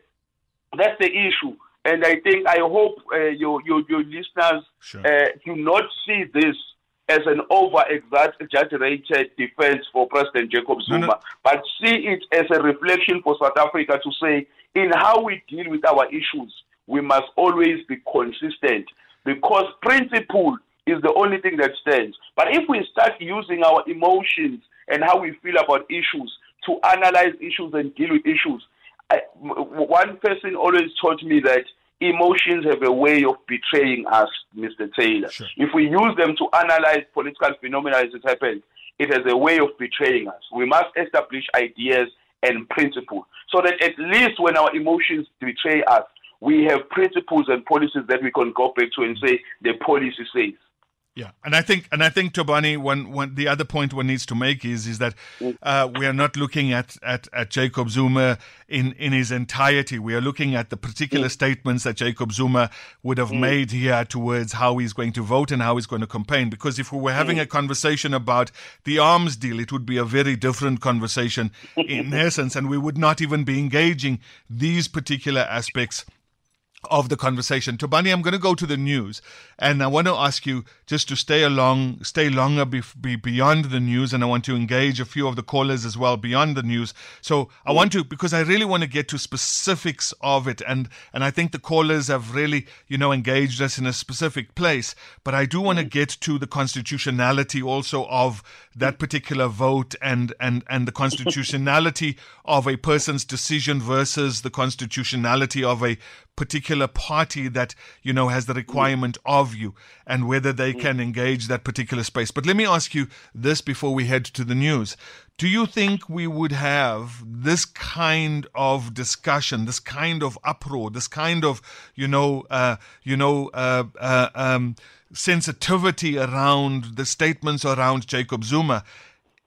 that's the issue. And I think I hope uh, your, your your listeners
Sure.
uh, do not see this as an over exaggerated defense for President Jacob Zuma,
no.
but see it as a reflection for South Africa to say, in how we deal with our issues, we must always be consistent because principle is the only thing that stands. But if we start using our emotions and how we feel about issues to analyze issues and deal with issues, I, one person always taught me that emotions have a way of betraying us, Mr. Taylor.
Sure.
If we use them to analyze political phenomena as it happens, it has a way of betraying us. We must establish ideas and principles so that at least when our emotions betray us, we have principles and policies that we can go back to and say the policy says.
Yeah, and I think, and I think Thobani, one, one, the other point one needs to make is, is that uh, we are not looking at, at, at Jacob Zuma in, in his entirety. We are looking at the particular mm. statements that Jacob Zuma would have mm. made here towards how he's going to vote and how he's going to campaign. Because if we were having mm. a conversation about the arms deal, it would be a very different conversation in essence, and we would not even be engaging these particular aspects of the conversation. Thobani, I'm going to go to the news, and I want to ask you just to stay along, stay longer be, be beyond the news, and I want to engage a few of the callers as well beyond the news. So I want to because I really want to get to specifics of it, and and I think the callers have really you know engaged us in a specific place, but I do want to mm. get to the constitutionality also of that mm. particular vote and and and the constitutionality of a person's decision versus the constitutionality of a particular party that you know has the mm. requirement of you and whether they can engage that particular space. But let me ask you this before we head to the news. Do you think we would have this kind of discussion this kind of uproar this kind of you know uh, you know uh, uh, um, sensitivity around the statements around Jacob Zuma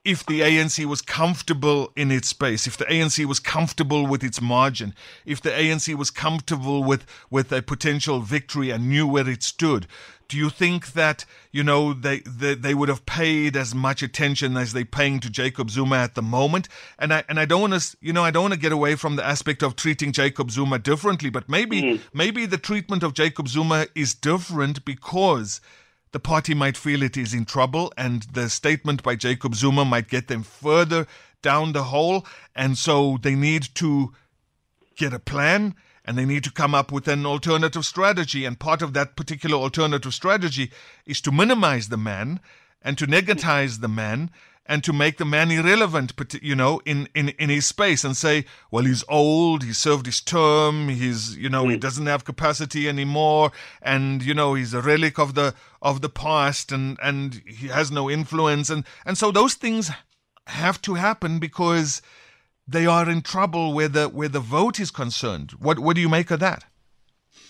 if the ANC was comfortable in its space, if the ANC was comfortable with its margin, if the ANC was comfortable with, with a potential victory and knew where it stood, do you think that you know they, they they would have paid as much attention as they're paying to Jacob Zuma at the moment? And I and I don't want to you know I don't want to get away from the aspect of treating Jacob Zuma differently, but maybe mm. maybe the treatment of Jacob Zuma is different because the party might feel it is in trouble, and the statement by Jacob Zuma might get them further down the hole. And so they need to get a plan and they need to come up with an alternative strategy. And part of that particular alternative strategy is to minimize the man and to mm. negatize the man and to make the man irrelevant, you know, in, in, in his space and say, well, he's old, he served his term, he's, you know, mm. he doesn't have capacity anymore, and, you know, he's a relic of the of the past and, and he has no influence. And, and so those things have to happen because they are in trouble where the where the vote is concerned. What what do you make of that?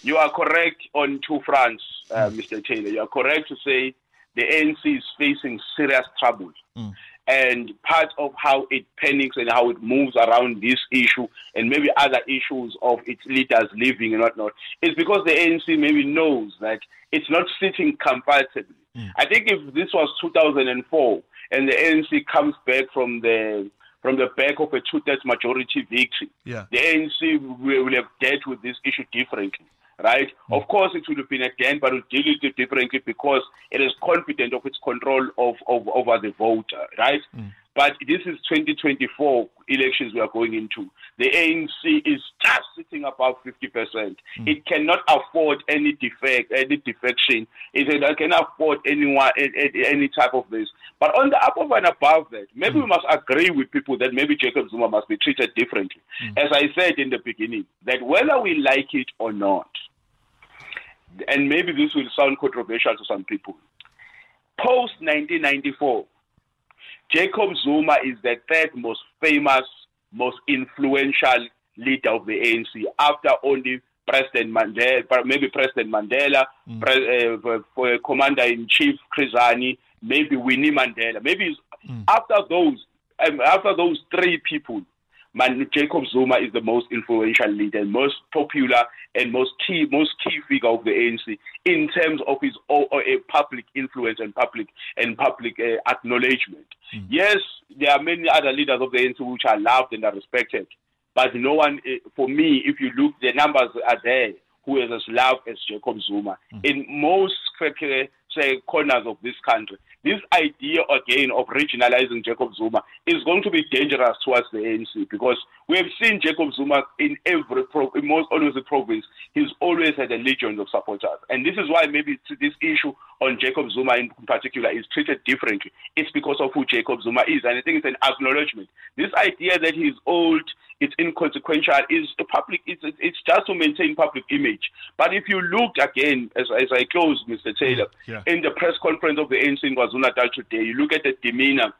You are correct on two fronts, uh. Mr. Taylor. You are correct to say the ANC is facing serious trouble. Mm. And part of how it panics and how it moves around this issue and maybe other issues of its leaders leaving and whatnot is because the ANC maybe knows that it's not sitting comfortably. Mm. I think if this was 2004 and the ANC comes back from the from the back of a two-thirds majority victory,
yeah.
the ANC will, will have dealt with this issue differently right? Mm. Of course, it would have been again, but it deal it differently because it is confident of its control of, of over the voter, right? Mm. But this is 2024 elections we are going into. The ANC is just sitting above 50%. Mm. It cannot afford any defect, any defection. It cannot afford anyone, any type of this. But on the above and above that, maybe mm. we must agree with people that maybe Jacob Zuma must be treated differently. Mm. As I said in the beginning, that whether we like it or not, and maybe this will sound controversial to some people, post 1994, Jacob Zuma is the third most famous, most influential leader of the ANC after only President Mandela, maybe President Mandela, mm. Pre- uh, Commander in Chief Chris Hani, maybe Winnie Mandela. Maybe mm. after those, um, after those three people, Man, Jacob Zuma is the most influential leader, most popular, and most key, most key figure of the ANC in terms of his uh, public influence and public and public uh, acknowledgement. Mm. Yes, there are many other leaders of the ANC which are loved and are respected, but no one, uh, for me, if you look, the numbers are there. Who is as loved as Jacob Zuma mm. in most say corners of this country. This idea again of regionalizing Jacob Zuma is going to be dangerous towards the ANC because we have seen Jacob Zuma in every pro- in most always the province. He's always had a legion of supporters, and this is why maybe this issue on Jacob Zuma in particular is treated differently. It's because of who Jacob Zuma is, and I think it's an acknowledgement. This idea that he's old, it's inconsequential, is public. It's it's just to maintain public image. But if you look again, as as I close, Mr. Taylor, yeah. in the press conference of the ANC in KwaZulu-Natal today, you look at the demeanor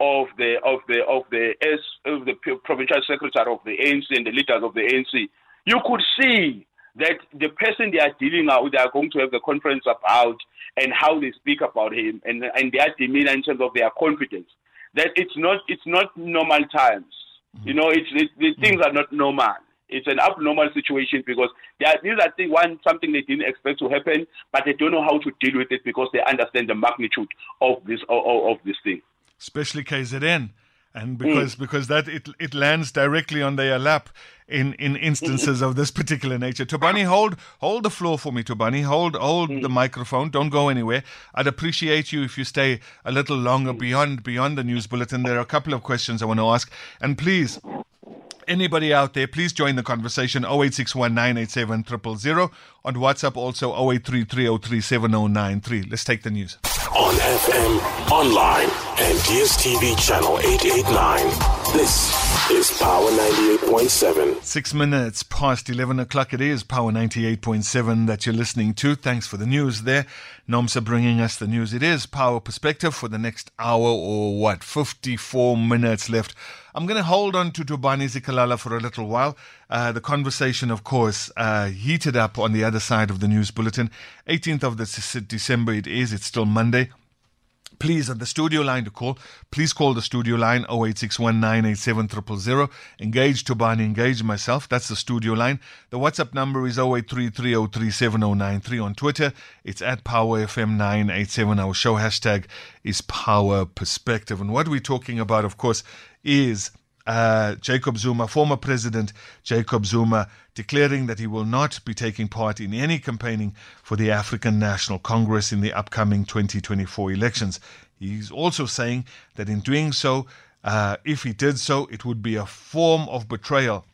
of the of the of the S of the provincial secretary of the ANC and the leaders of the ANC, you could see that the person they are dealing with, they are going to have the conference about and how they speak about him and and their demeanor in terms of their confidence. That it's not it's not normal times. Mm-hmm. You know, it's it, the mm-hmm. things are not normal. It's an abnormal situation because they are, these are things, one something they didn't expect to happen, but they don't know how to deal with it because they understand the magnitude of this of, of this thing
especially KZN. and because mm. because that it it lands directly on their lap in in instances of this particular nature. Thobani, hold hold the floor for me, Thobani. Hold hold mm. the microphone. Don't go anywhere. I'd appreciate you if you stay a little longer beyond beyond the news bulletin. There are a couple of questions I want to ask, and please Anybody out there, please join the conversation 0861 triple zero. On WhatsApp also 0833037093. Let's take the news.
On FM, online, and DSTV channel 889. This is Power 98.7.
Six minutes past 11 o'clock. It is Power 98.7 that you're listening to. Thanks for the news there. Nomsa bringing us the news. It is Power Perspective for the next hour or what, 54 minutes left. I'm going to hold on to Thobani Zikalala for a little while. Uh, the conversation, of course, uh, heated up on the other side of the news bulletin. 18th of the December it is. It's still Monday please on the studio line to call. Please call the studio line 0861987000 engage Thobani engage myself. That's the studio line. The whatsapp number is 0833037093 on twitter. It's at powerfm987 our show hashtag is power perspective. And what we're talking about of course is uh, Jacob Zuma, former President Jacob Zuma, declaring that he will not be taking part in any campaigning for the African National Congress in the upcoming 2024 elections. He's also saying that in doing so, uh, if he did so, it would be a form of betrayal,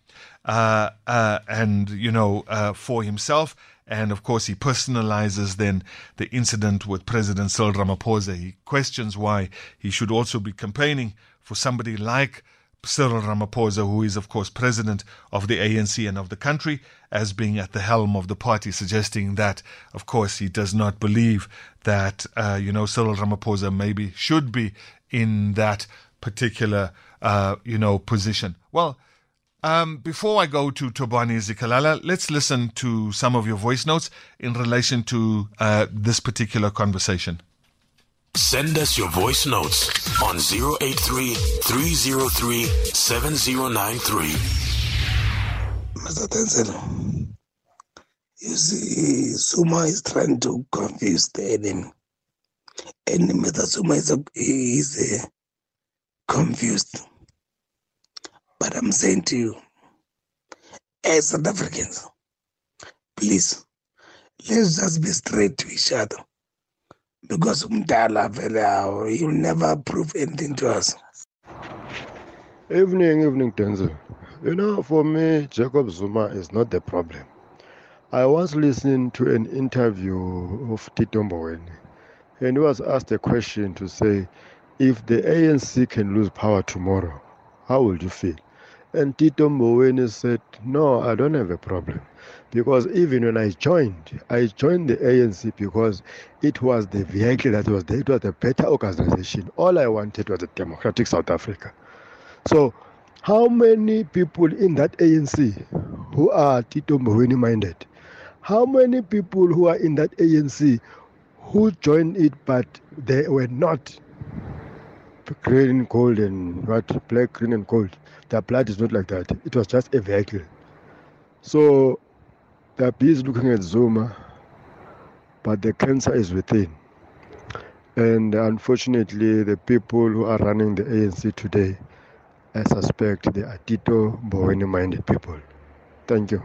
uh, uh and you know, uh, for himself. And of course, he personalizes then the incident with President Cyril Ramaphosa. He questions why he should also be campaigning for somebody like Cyril Ramaphosa, who is, of course, president of the ANC and of the country, as being at the helm of the party, suggesting that, of course, he does not believe that, uh, you know, Cyril Ramaphosa maybe should be in that particular, uh, you know, position. Well, um, before I go to Thobani Zikalala, let's listen to some of your voice notes in relation to uh, this particular conversation.
Send us your voice notes on 083 303 7093.
Mr. You see, Zuma is trying to confuse the enemy. Enemy that Zuma is, is a confused. But I'm saying to you, as South Africans, please, let's just be straight to each other because umdala vele he'll never prove anything to us.
Evening evening denzil. You know for me jacob zuma is not the problem. I was listening to an interview of tito mboweni and he was asked a question to say if the anc can lose power tomorrow how would you feel? And tito mboweni said no i don't have a problem because even when I joined, I joined the ANC because it was the vehicle that was there. It was a better organization. All I wanted was a democratic South Africa. So, how many people in that ANC who are Tito Mboweni minded? How many people who are in that ANC who joined it but they were not green, gold, and what black, green, and gold? Their blood is not like that. It was just a vehicle. So they are busy looking at Zuma, but the cancer is within. And unfortunately, the people who are running the ANC today, I suspect they are Tito Mboweni minded people. Thank you.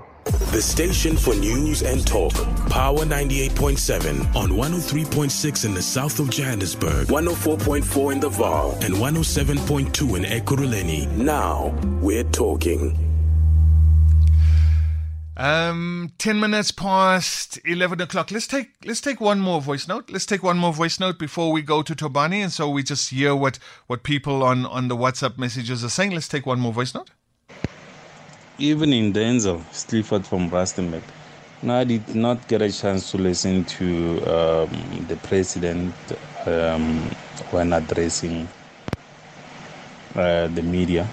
The station for news and talk. Power 98.7 on 103.6 in the south of Johannesburg, 104.4 in the Vaal, and 107.2 in Ekurhuleni. Now we're talking.
Um, ten minutes past eleven o'clock. Let's take let's take one more voice note. Let's take one more voice note before we go to Thobani, and so we just hear what what people on on the WhatsApp messages are saying. Let's take one more voice note.
Even in Denzil Clifford from Rustenburg. No, I did not get a chance to listen to um, the president um, when addressing uh, the media.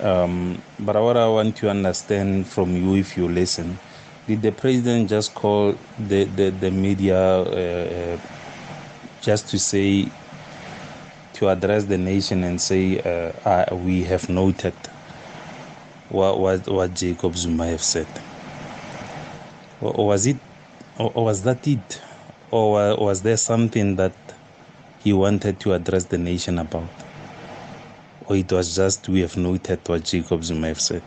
Um, but what I want to understand from you, if you listen, did the president just call the the, the media uh, uh, just to say to address the nation and say uh, we have noted what what what Jacob Zuma have said? Or was it, or was that it, or was there something that he wanted to address the nation about? Or it was just we have noted what Jacob Zuma have said.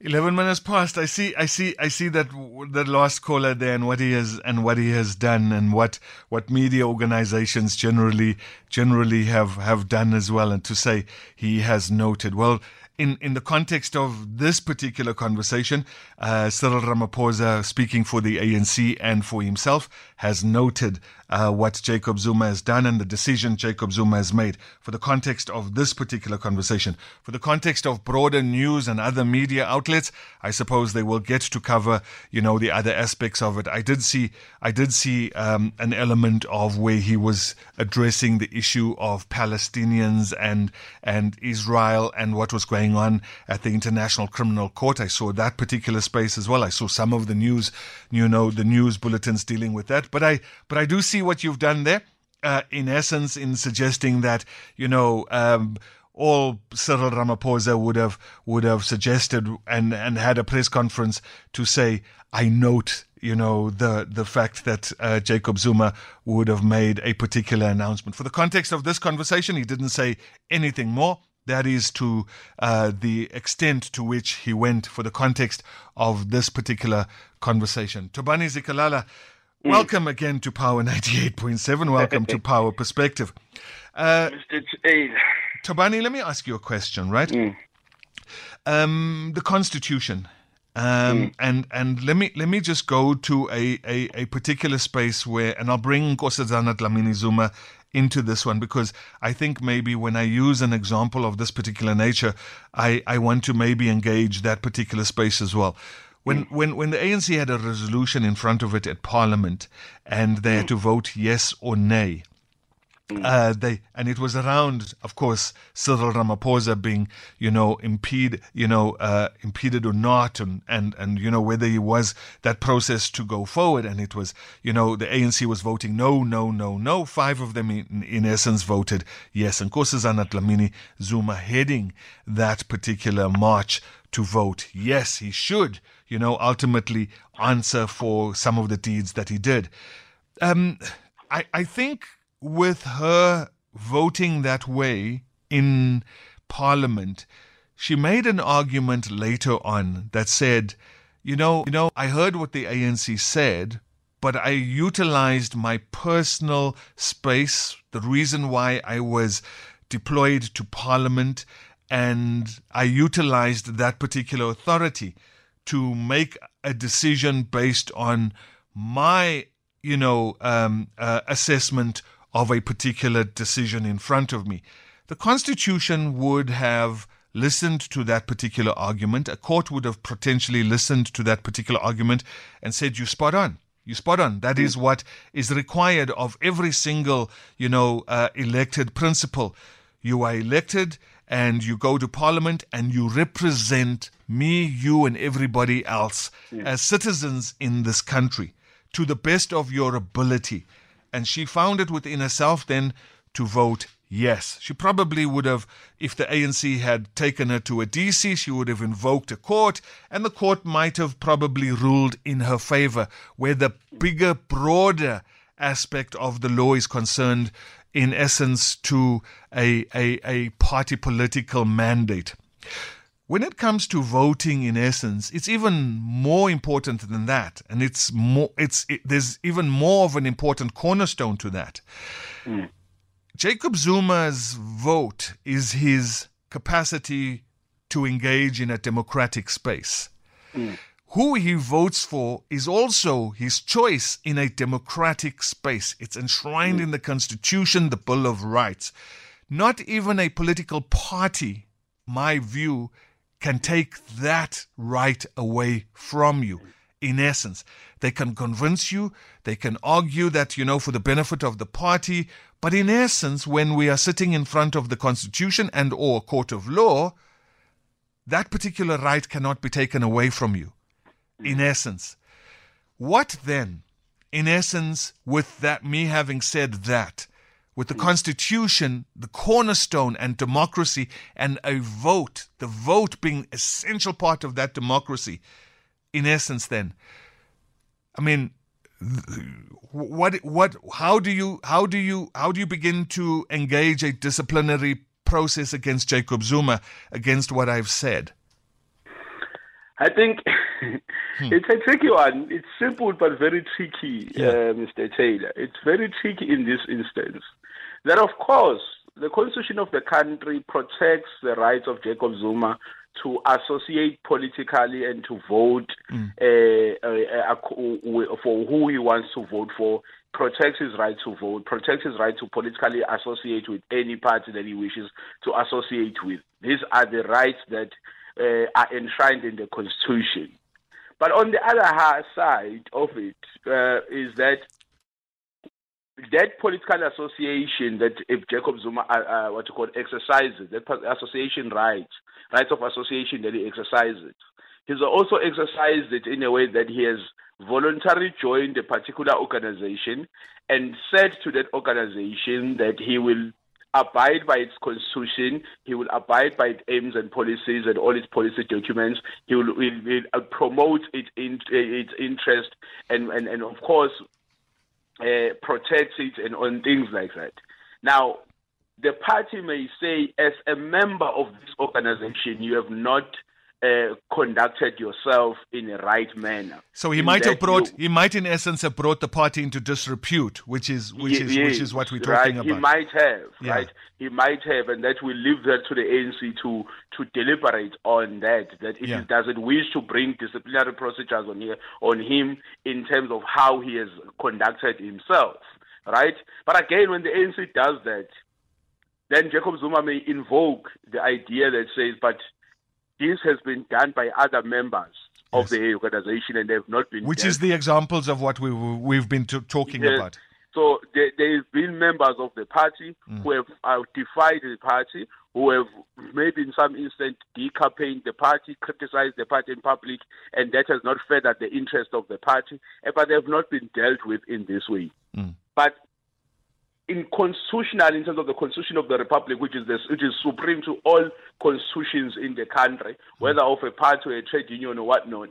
11 minutes past i see i see i see that the last caller there and what he has and what he has done and what what media organizations generally generally have have done as well and to say he has noted well in, in the context of this particular conversation, uh, Cyril Ramaphosa, speaking for the ANC and for himself, has noted uh, what Jacob Zuma has done and the decision Jacob Zuma has made. For the context of this particular conversation, for the context of broader news and other media outlets, I suppose they will get to cover, you know, the other aspects of it. I did see, I did see um, an element of where he was addressing the issue of Palestinians and and Israel and what was going on at the International Criminal Court. I saw that particular space as well. I saw some of the news, you know, the news bulletins dealing with that. But I, but I do see what you've done there. Uh, in essence, in suggesting that you know um, all Cyril Ramaphosa would have would have suggested and and had a press conference to say, I note you know the the fact that uh, Jacob Zuma would have made a particular announcement. For the context of this conversation, he didn't say anything more. That is to uh, the extent to which he went for the context of this particular conversation. Thobani Zikalala. Welcome again to Power 98.7. Welcome to Power Perspective.
Uh, Mr. Aid.
Thobani, let me ask you a question, right? Mm. Um, the Constitution. Um, mm. and and let me let me just go to a, a, a particular space where and I'll bring Nkosazana Dlamini Zuma into this one because I think maybe when I use an example of this particular nature, I, I want to maybe engage that particular space as well. When, mm. when, when the ANC had a resolution in front of it at Parliament and they had mm. to vote yes or nay, Mm. Uh, they and it was around, of course, Cyril Ramaphosa being, you know, impede, you know, uh, impeded or not, and and and you know whether he was that process to go forward, and it was, you know, the ANC was voting no, no, no, no. Five of them, in, in essence, voted yes, and Nkosazana Dlamini Zuma heading that particular march to vote yes, he should, you know, ultimately answer for some of the deeds that he did. Um, I I think with her voting that way in Parliament, she made an argument later on that said, you know, you know, I heard what the ANC said, but I utilized my personal space, the reason why I was deployed to Parliament, and I utilized that particular authority to make a decision based on my, you know, um, uh, assessment of a particular decision in front of me. The Constitution would have listened to that particular argument. A court would have potentially listened to that particular argument and said, You spot on. You spot on. That is what is required of every single, you know, uh, elected principal. You are elected and you go to parliament and you represent me, you, and everybody else yeah. as citizens in this country to the best of your ability and she found it within herself then to vote yes. She probably would have, if the ANC had taken her to a DC, she would have invoked a court, and the court might have probably ruled in her favor, where the bigger, broader aspect of the law is concerned, in essence, to a, a, a party political mandate. When it comes to voting, in essence, it's even more important than that, and it's more. It's it, there's even more of an important cornerstone to that. Mm. Jacob Zuma's vote is his capacity to engage in a democratic space. Mm. Who he votes for is also his choice in a democratic space. It's enshrined in the Constitution, the Bill of Rights. Not even a political party, my view, can take that right away from you. In essence, they can convince you, they can argue that, you know, for the benefit of the party, but in essence, when we are sitting in front of the Constitution and or court of law, that particular right cannot be taken away from you. In mm. essence. What then, in essence, with that me having said that, with the mm. Constitution, the cornerstone and democracy, and a vote, the vote being essential part of that democracy. In essence, then, I mean, what what how do you how do you how do you begin to engage a disciplinary process against Jacob Zuma against what I've said?
I think hmm. it's a tricky one. It's simple but very tricky, yeah. uh, Mr. Taylor. It's very tricky in this instance. That, of course, the constitution of the country protects the rights of Jacob Zuma to associate politically and to vote mm. uh, uh, uh, for who he wants to vote for, protects his right to vote, protects his right to politically associate with any party that he wishes to associate with. These are the rights that uh, are enshrined in the Constitution. But on the other side of it uh, is that that political association that if Jacob Zuma, uh, uh, what you call, exercises, that association rights, rights of association that he exercises, he's also exercised it in a way that he has voluntarily joined a particular organization and said to that organization that he will abide by its constitution. He will abide by its aims and policies and all its policy documents. He will, will, will promote its, in, its interest and, and, and of course, uh, protects it and on things like that. Now, the party may say, as a member of this organization, you have not uh, conducted yourself in a right manner.
So he might have brought, you, he might in essence have brought the party into disrepute, which is which is which is what we're talking
right.
about.
He might have, yeah. right? He might have, and that will leave that to the ANC to to deliberate on that. That if yeah. he doesn't wish to bring disciplinary procedures on here on him in terms of how he has conducted himself, right? But again, when the ANC does that, then Jacob Zuma may invoke the idea that says, but this has been done by other members of the organization and they've not been.
Which is the examples of what we, we've been t- talking yes. about.
So there, there's been members of the party mm. who have uh, defied the party, who have maybe in some instance decampaigned the party, criticized the party in public, and that has not furthered the interest of the party, but they have not been dealt with in this way. Mm. But in constitutional, in terms of the constitution of the republic, which is this, which is supreme to all constitutions in the country, whether of a party or a trade union or whatnot,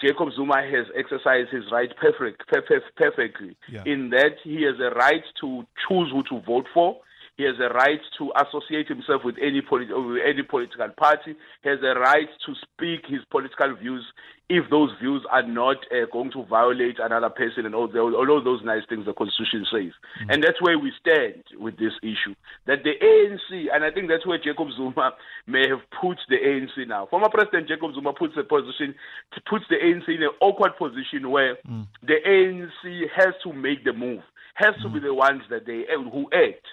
Jacob Zuma has exercised his right perfect, perfect, perfectly. Yeah. In that, he has a right to choose who to vote for. He has a right to associate himself with any, polit- with any political party. He has a right to speak his political views if those views are not uh, going to violate another person and all, the, all those nice things the Constitution says. Mm-hmm. And that's where we stand with this issue. That the ANC, and I think that's where Jacob Zuma may have put the ANC now. Former President Jacob Zuma puts a position, puts the ANC in an awkward position where mm. the ANC has to make the move, has to mm. be the ones that they who act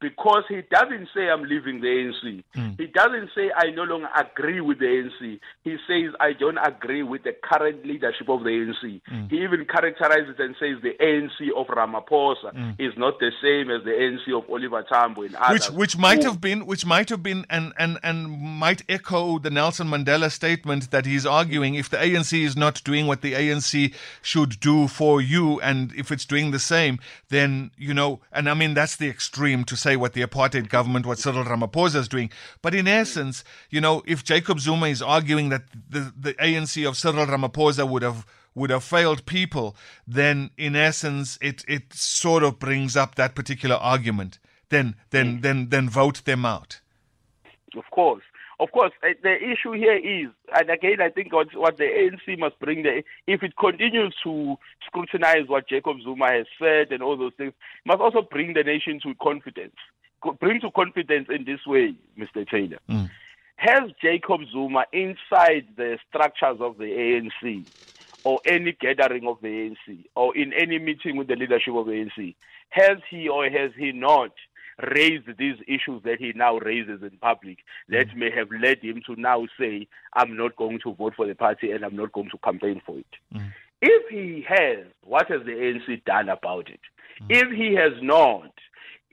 because he doesn't say I'm leaving the ANC. Mm. He doesn't say I no longer agree with the ANC. He says I don't agree with the current leadership of the ANC. Mm. He even characterizes and says the ANC of Ramaphosa mm. is not the same as the ANC of Oliver Tambo and others.
Which which might have been which might have been and and and might echo the Nelson Mandela statement that he's arguing if the ANC is not doing what the ANC should do for you and if it's doing the same then you know and I mean that's the extreme to say say what the apartheid government, what Cyril Ramaphosa is doing. But in essence, you know, if Jacob Zuma is arguing that the, the ANC of Cyril Ramaphosa would have would have failed people, then in essence it it sort of brings up that particular argument. Then then mm. then then vote them out.
Of course. Of course, eh, the issue here is, and again, I think what, what the ANC must bring there, if it continues to scrutinize what Jacob Zuma has said and all those things, must also bring the nation to confidence. Bring to confidence in this way, Mr. Taylor. Mm. Has Jacob Zuma inside the structures of the ANC or any gathering of the ANC or in any meeting with the leadership of the ANC, has he or has he not raised these issues that he now raises in public that mm. may have led him to now say, I'm not going to vote for the party and I'm not going to campaign for it. Mm. If he has, what has the ANC done about it? Mm. If he has not,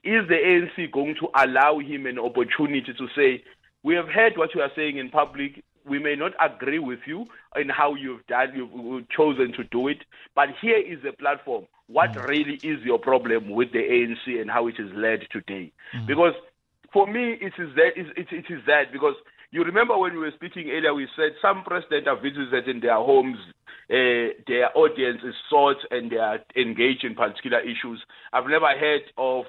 is the ANC going to allow him an opportunity to say, we have heard what you are saying in public. We may not agree with you in how you've done, you've chosen to do it, but here is a platform what mm. really is your problem with the ANC and how it is led today. Mm. Because for me, it is that it, it, it is that because you remember when we were speaking earlier, we said some presidents are visited in their homes uh, their audience is sought and they are engaged in particular issues. I've never heard of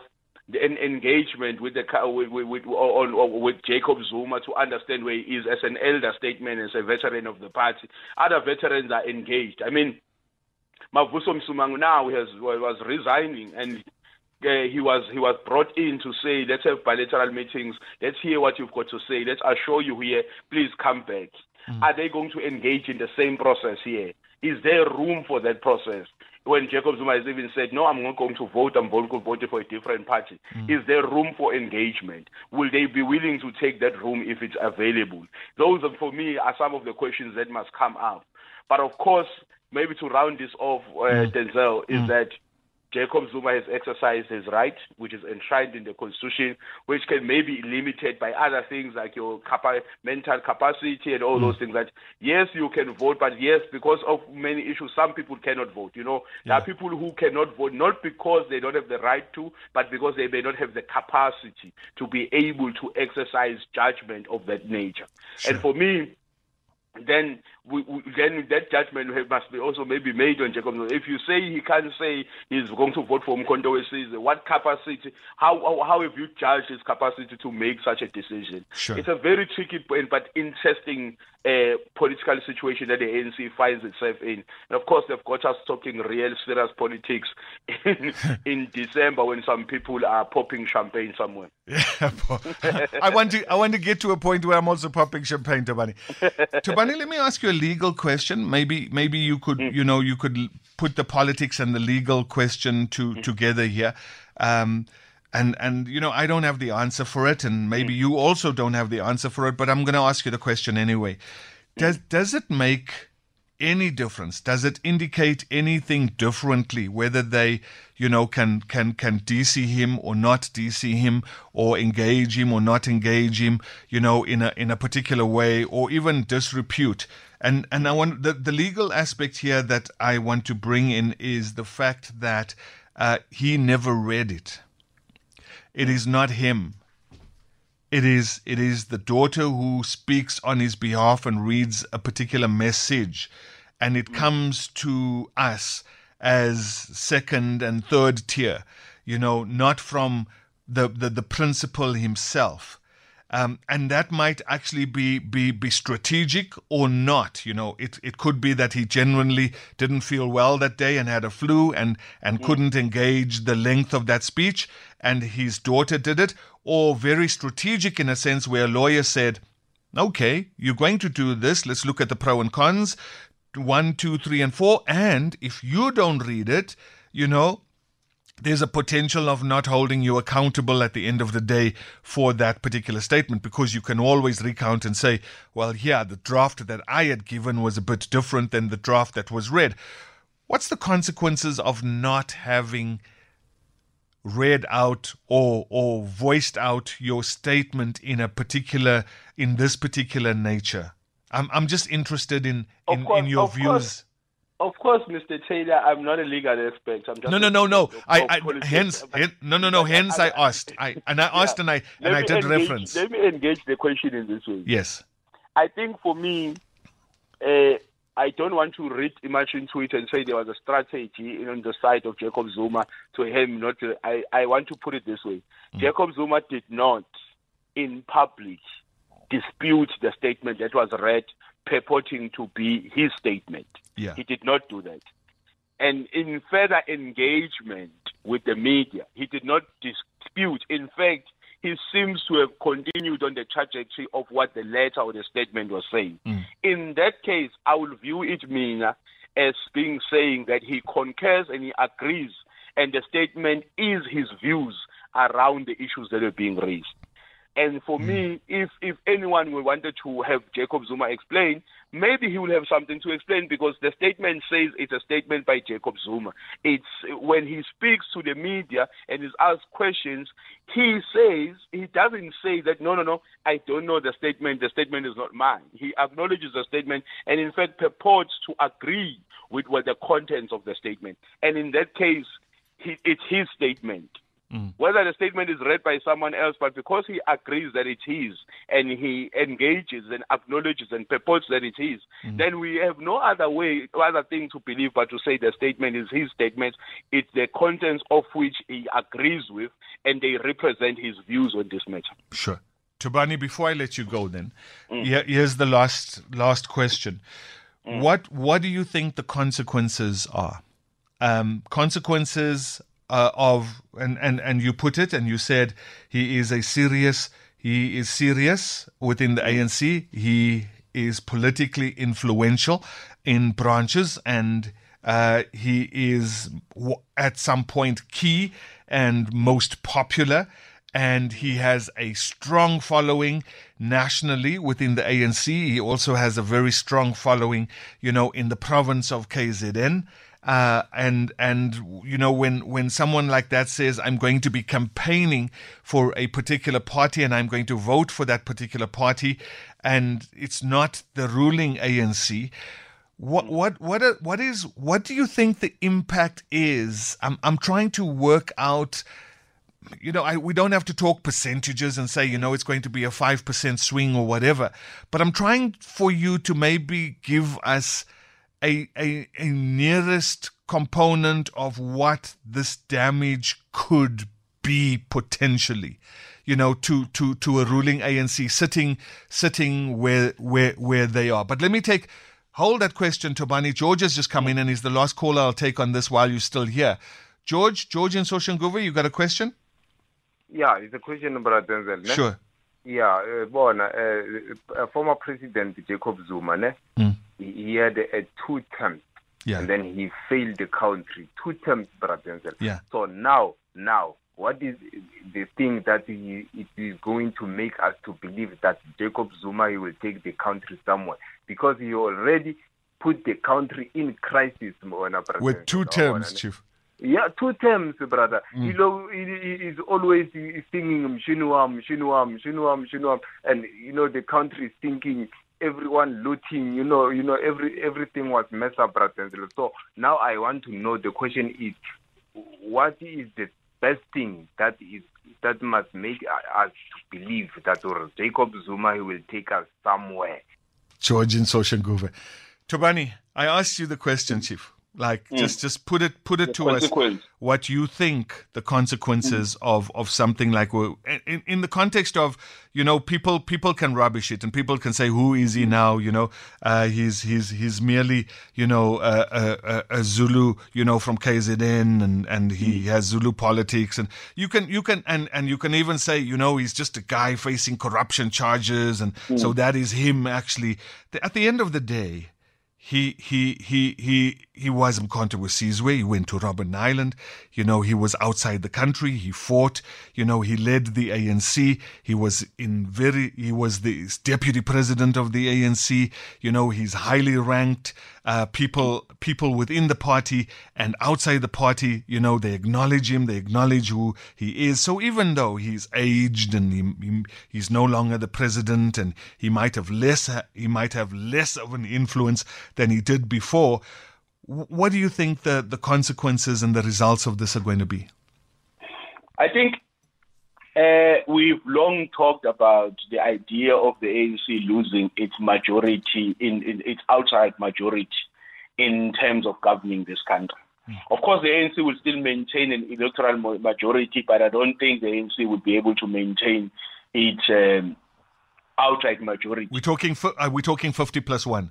an engagement with the with with, with, on, with Jacob Zuma to understand where he is as an elder statesman, as a veteran of the party. Other veterans are engaged. I mean, Mavuso Msimang now has was resigning and. Uh, he was he was brought in to say let's have bilateral meetings let's hear what you've got to say let's assure you here please come back mm. are they going to engage in the same process here is there room for that process when Jacob Zuma has even said, no, I'm not going to vote, I'm going to vote for a different party. Mm. Is there room for engagement? Will they be willing to take that room if it's available? Those, are, for me, are some of the questions that must come up. But of course, maybe to round this off, uh, mm. Denzil, is mm. that Jacob Zuma has exercised his right, which is enshrined in the constitution, which can maybe be limited by other things like your capa- mental capacity and all mm. those things. That yes, you can vote, but yes, because of many issues, some people cannot vote. You know, yeah. there are people who cannot vote not because they don't have the right to, but because they may not have the capacity to be able to exercise judgment of that nature. Sure. And for me, then we, we, then that judgment must be also maybe made on Jacob. If you say he can't say he's going to vote for Umkhonto we what capacity? How, how, how have you judged his capacity to make such a decision?
Sure.
It's a very tricky point, but interesting uh, political situation that the ANC finds itself in. And of course, they've got us talking real serious politics in, in December when some people are popping champagne somewhere.
Yeah, I want to I want to get to a point where I'm also popping champagne, Thobani. Thobani, let me ask you a legal question. Maybe maybe you could mm. you know you could put the politics and the legal question to mm. together here. Um, and and you know I don't have the answer for it, and maybe mm. you also don't have the answer for it. But I'm going to ask you the question anyway. Does does it make any difference? Does it indicate anything differently whether they, you know, can can can DC him or not DC him, or engage him or not engage him, you know, in a in a particular way, or even disrepute? And and I want the the legal aspect here that I want to bring in is the fact that uh, he never read it. It is not him. It is it is the daughter who speaks on his behalf and reads a particular message, and it comes to us as second and third tier, you know, not from the, the, the principal himself. Um, and that might actually be, be be strategic or not. You know, it, it could be that he genuinely didn't feel well that day and had a flu and and mm. couldn't engage the length of that speech, and his daughter did it, or very strategic in a sense where a lawyer said, "Okay, you're going to do this. Let's look at the pro and cons, one, two, three, and four, and if you don't read it, you know." There's a potential of not holding you accountable at the end of the day for that particular statement because you can always recount and say, well, yeah, the draft that I had given was a bit different than the draft that was read. What's the consequences of not having read out or or voiced out your statement in a particular in this particular nature? I'm I'm just interested in in,
course,
in your views.
Course of course, Mr. Taylor, I'm not a legal expert. I'm just
no, no, no, no. I, I hence, hence, no, no, no. Hence, I asked. I and I asked, yeah. and I and I did
engage,
reference.
Let me engage the question in this way.
Yes.
I think for me, uh, I don't want to read much into it and say there was a strategy on the side of Jacob Zuma to him not to. I, I want to put it this way: mm. Jacob Zuma did not, in public, dispute the statement that was read purporting to be his statement.
Yeah.
He did not do that. And in further engagement with the media, he did not dispute. In fact, he seems to have continued on the trajectory of what the letter or the statement was saying.
Mm.
In that case, I would view it, Mina, as being saying that he concurs and he agrees, and the statement is his views around the issues that are being raised. And for mm. me, if if anyone wanted to have Jacob Zuma explain, maybe he will have something to explain because the statement says it's a statement by Jacob Zuma. It's when he speaks to the media and is asked questions, he says he doesn't say that no no no, I don't know the statement, the statement is not mine. He acknowledges the statement and in fact purports to agree with what the contents of the statement. And in that case, he, it's his statement
Mm.
Whether the statement is read by someone else, but because he agrees that it is, and he engages and acknowledges and purports that it is,
Mm.
then we have no other way, other thing to believe but to say the statement is his statement. It's the contents of which he agrees with, and they represent his views on this matter.
Sure. Thobani, before I let you go, then
Mm.
here's the last last question. What what do you think the consequences are? Um, consequences uh, of and, and and you put it and you said he is a serious he is serious within the ANC. He is politically influential in branches and uh, he is at some point key and most popular and he has a strong following nationally within the ANC. He also has a very strong following, you know, in the province of KZN. Uh, and and you know when when someone like that says I'm going to be campaigning for a particular party and I'm going to vote for that particular party, and it's not the ruling ANC, what what what what is what do you think the impact is? I'm I'm trying to work out you know, I, we don't have to talk percentages and say, you know, it's going to be a 5% swing or whatever. But I'm trying for you to maybe give us a, a, a nearest component of what this damage could be potentially, you know, to, to, to a ruling ANC sitting, sitting where, where, where they are. But let me take, hold that question, to Thobani. George has just come in and he's the last caller I'll take on this while you're still here. George, George in Soshanguve, you got a question?
Yeah, it's a question, Brother Denzil. Ne?
Sure.
Yeah, uh, bona, uh, uh, former President Jacob Zuma, ne?
Mm.
He, had a, two terms,
Yeah.
and then he failed the country. Two terms, Brother
Yeah.
So now, now, what is the thing that he, it is going to make us to believe that Jacob Zuma he will take the country somewhere because he already put the country in crisis, Brother
With two terms, Chief.
Yeah, two terms, brother.
Mm.
You know, he, is always singing Mshinua, Mshinua, Mshinua, Mshinua, and you know the country is thinking everyone looting. You know, you know every everything was messed up, brother. So now I want to know. The question is, what is the best thing that is that must make us believe that or Jacob Zuma he will take us somewhere?
George in Soshanguve. Thobani, I asked you the question, Chief. Like
Mm.
just just put it put it
The
to us what you think the consequences of of something like in, in the context of you know people people can rubbish it and people can say who is he now? You know uh, he's he's he's merely you know a, a, Zulu you know from KZN and and he has Zulu politics and you can you can and and you can even say you know he's just a guy facing corruption charges and so
Mm.
that is him actually. At the end of the day he he he he he was Mkhonto Wesizwe. He went to Robben Island. You know, he was outside the country. He fought. You know, he led the ANC. He was in very. He was the deputy president of the ANC. You know, he's highly ranked. Uh, people people within the party and outside the party, you know, they acknowledge him. They acknowledge who he is. So even though he's aged and he, he he's no longer the president and he might have less he might have less of an influence than he did before. Wh- What do you think the, the consequences and the results of this are going to be?
I think uh, we've long talked about the idea of the ANC losing its majority in, in its outside majority in terms of governing this country. Of course, the ANC will still maintain an electoral majority, but I don't think the ANC would be able to maintain its um, outright majority.
We're talking are we talking 50 plus 1?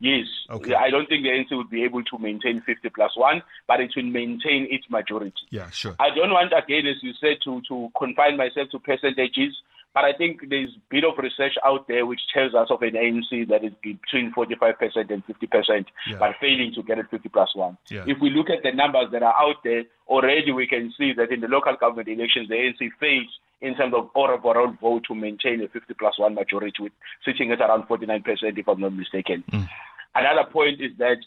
Yes.
Okay.
I don't think the ANC would be able to maintain 50 plus 1, but it will maintain its majority.
Yeah, sure.
I don't want, again, as you said, to, to confine myself to percentages, but I think there's a bit of research out there which tells us of an ANC that is between 45% and 50%,
Yeah.
but failing to get it 50 plus 1.
Yeah.
If we look at the numbers that are out there, already we can see that in the local government elections, the ANC failed in terms of overall vote to maintain a 50 plus 1 majority, with sitting at around 49%, if I'm not mistaken. Mm. Another point is that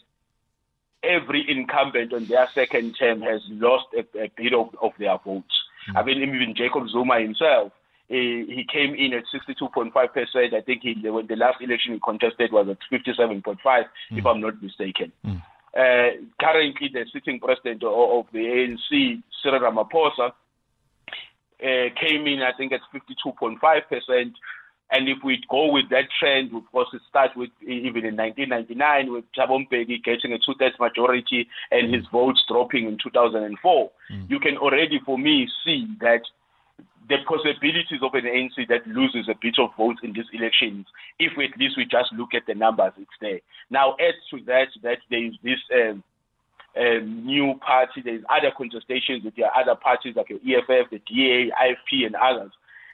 every incumbent on their second term has lost a, a bit of, of their votes. Mm. I mean, even Jacob Zuma himself, he, he came in at 62.5%. I think he, when the last election he contested was at 57.5, mm. if I'm not mistaken. Uh, currently, the sitting president of, of the ANC, Cyril Ramaphosa, uh, came in, I think, at 52.5 percent. And if we go with that trend, of course, it starts with even in 1999 with Thabo Mbeki getting a two-thirds majority and his votes dropping in 2004. Mm. You can already, for me, see that the possibilities of an ANC that loses a bit of votes in these elections, if at least we just look at the numbers, it's there. Now, add to that, that there is this um, um, new party, there's other contestations with the other parties like the EFF, the DA, IFP, and others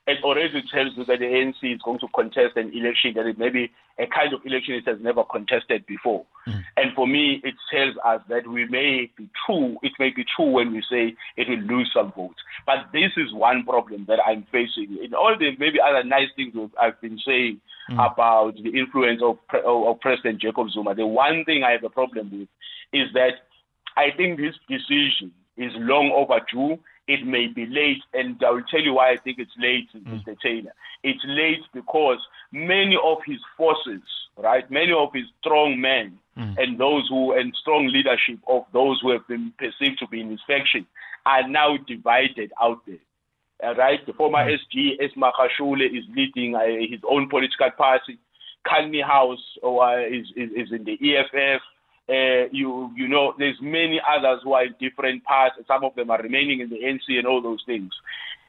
it already tells you that the ANC is going to contest an election that is maybe a kind of election it has never contested before. Mm. And for me, it tells us that we may be true, it may be true when we say it will lose some votes. But this is one problem that I'm facing. In all the maybe other nice things I've been saying mm. about the influence of, of President Jacob Zuma, the one thing I have a problem with is that I think this decision is long overdue it may be late, and I will tell you why I think it's late, mm. Mr. Taylor. It's late because many of his forces, right, many of his strong men mm. and those who and strong leadership of those who have been perceived to be in his faction are now divided out there. Uh, right, the former mm. SG Ace Magashule is leading uh, his own political party. Carl Niehaus or, uh, is, is, is in the EFF. Uh, you you know, there's many others who are in different parts. And some of them are remaining in the NC and all those things.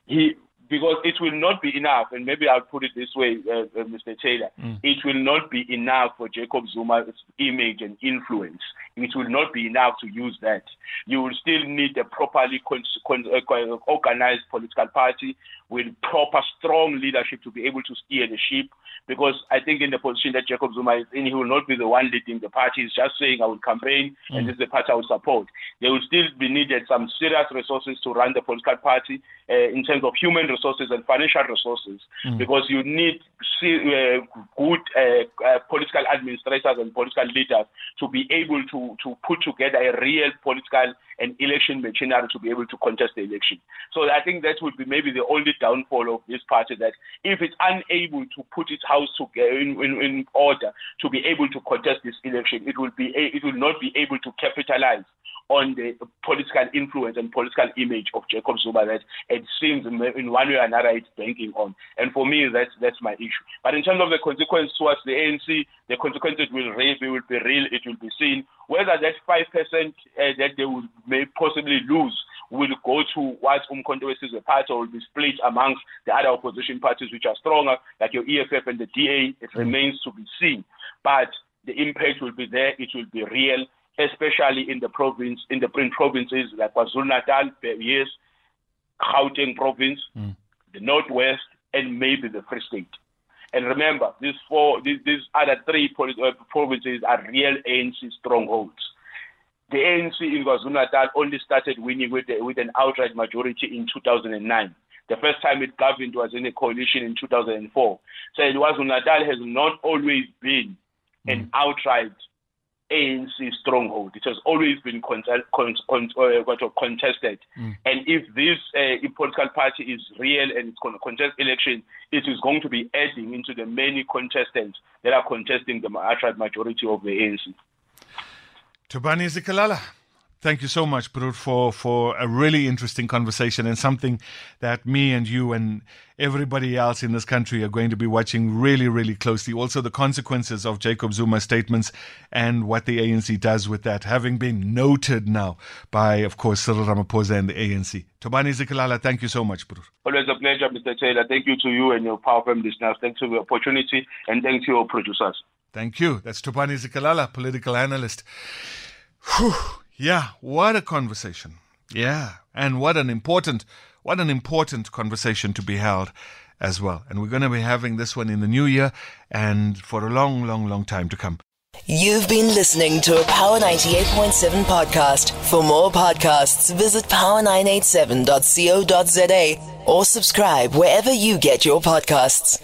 He because it will not be enough, and maybe I'll put it this way, uh, uh, Mr. Taylor, mm. it will not be enough for Jacob Zuma's image and influence. It will not be enough to use that. You will still need a properly con- con- uh, organized political party with proper, strong leadership to be able to steer the ship. Because I think in the position that Jacob Zuma is in, he will not be the one leading the party. He's just saying, I will campaign, mm. and this is the party I will support. There will still be needed some serious resources to run the political party uh, in terms of human resources and financial resources, mm. because you need uh, good uh, uh, political administrators and political leaders to be able to, to put together a real political and election machinery to be able to contest the election. So I think that would be maybe the only downfall of this party that if it's unable to put its house together in, in, in order to be able to contest this election, it will be it will not be able to capitalize on the political influence and political image of Jacob Zuma that it seems in one way or another it's banking on. And for me, that's that's my issue. But in terms of the consequence towards the ANC, the consequences will raise, it will be real, it will be seen. Whether that 5% uh, that they will may possibly lose will go to what Umkhonto Wesizwe Party will be split amongst the other opposition parties which are stronger, like your EFF and the DA, it mm. remains to be seen. But the impact will be there, it will be real, especially in the province, in the print provinces like KwaZulu Natal, yes, Gauteng province, mm. the Northwest, and maybe the Free State. And remember, these four, these, these other three uh, provinces are real ANC strongholds. The ANC in KwaZulu Natal only started winning with, with an outright majority in 2009. The first time it governed was in a coalition in 2004. So KwaZulu Natal has not always been an mm. outright ANC stronghold. It has always been con- con- con- uh, contested. Mm. And if this uh, political party is real and it's going to contest election, it is going to be adding into the many contestants that are contesting the outright majority of the ANC.
Thobani Zikalala. Thank you so much, Brut, for, for a really interesting conversation and something that me and you and everybody else in this country are going to be watching really, really closely. Also, the consequences of Jacob Zuma's statements and what the ANC does with that, having been noted now by, of course, Cyril Ramaphosa and the ANC. Thobani Zikalala, thank you so much, Brut.
Always a pleasure, Mr. Taylor. Thank you to you and your Power FM listeners. Thanks for the opportunity and thanks to your producers.
Thank you. That's Thobani Zikalala, political analyst. Whew. Yeah, what a conversation. Yeah, and what an important, what an important conversation to be held as well. And we're going to be having this one in the new year and for a long, long, long time to come.
You've been listening to a Power 98.7 podcast. For more podcasts, visit power987.co.za or subscribe wherever you get your podcasts.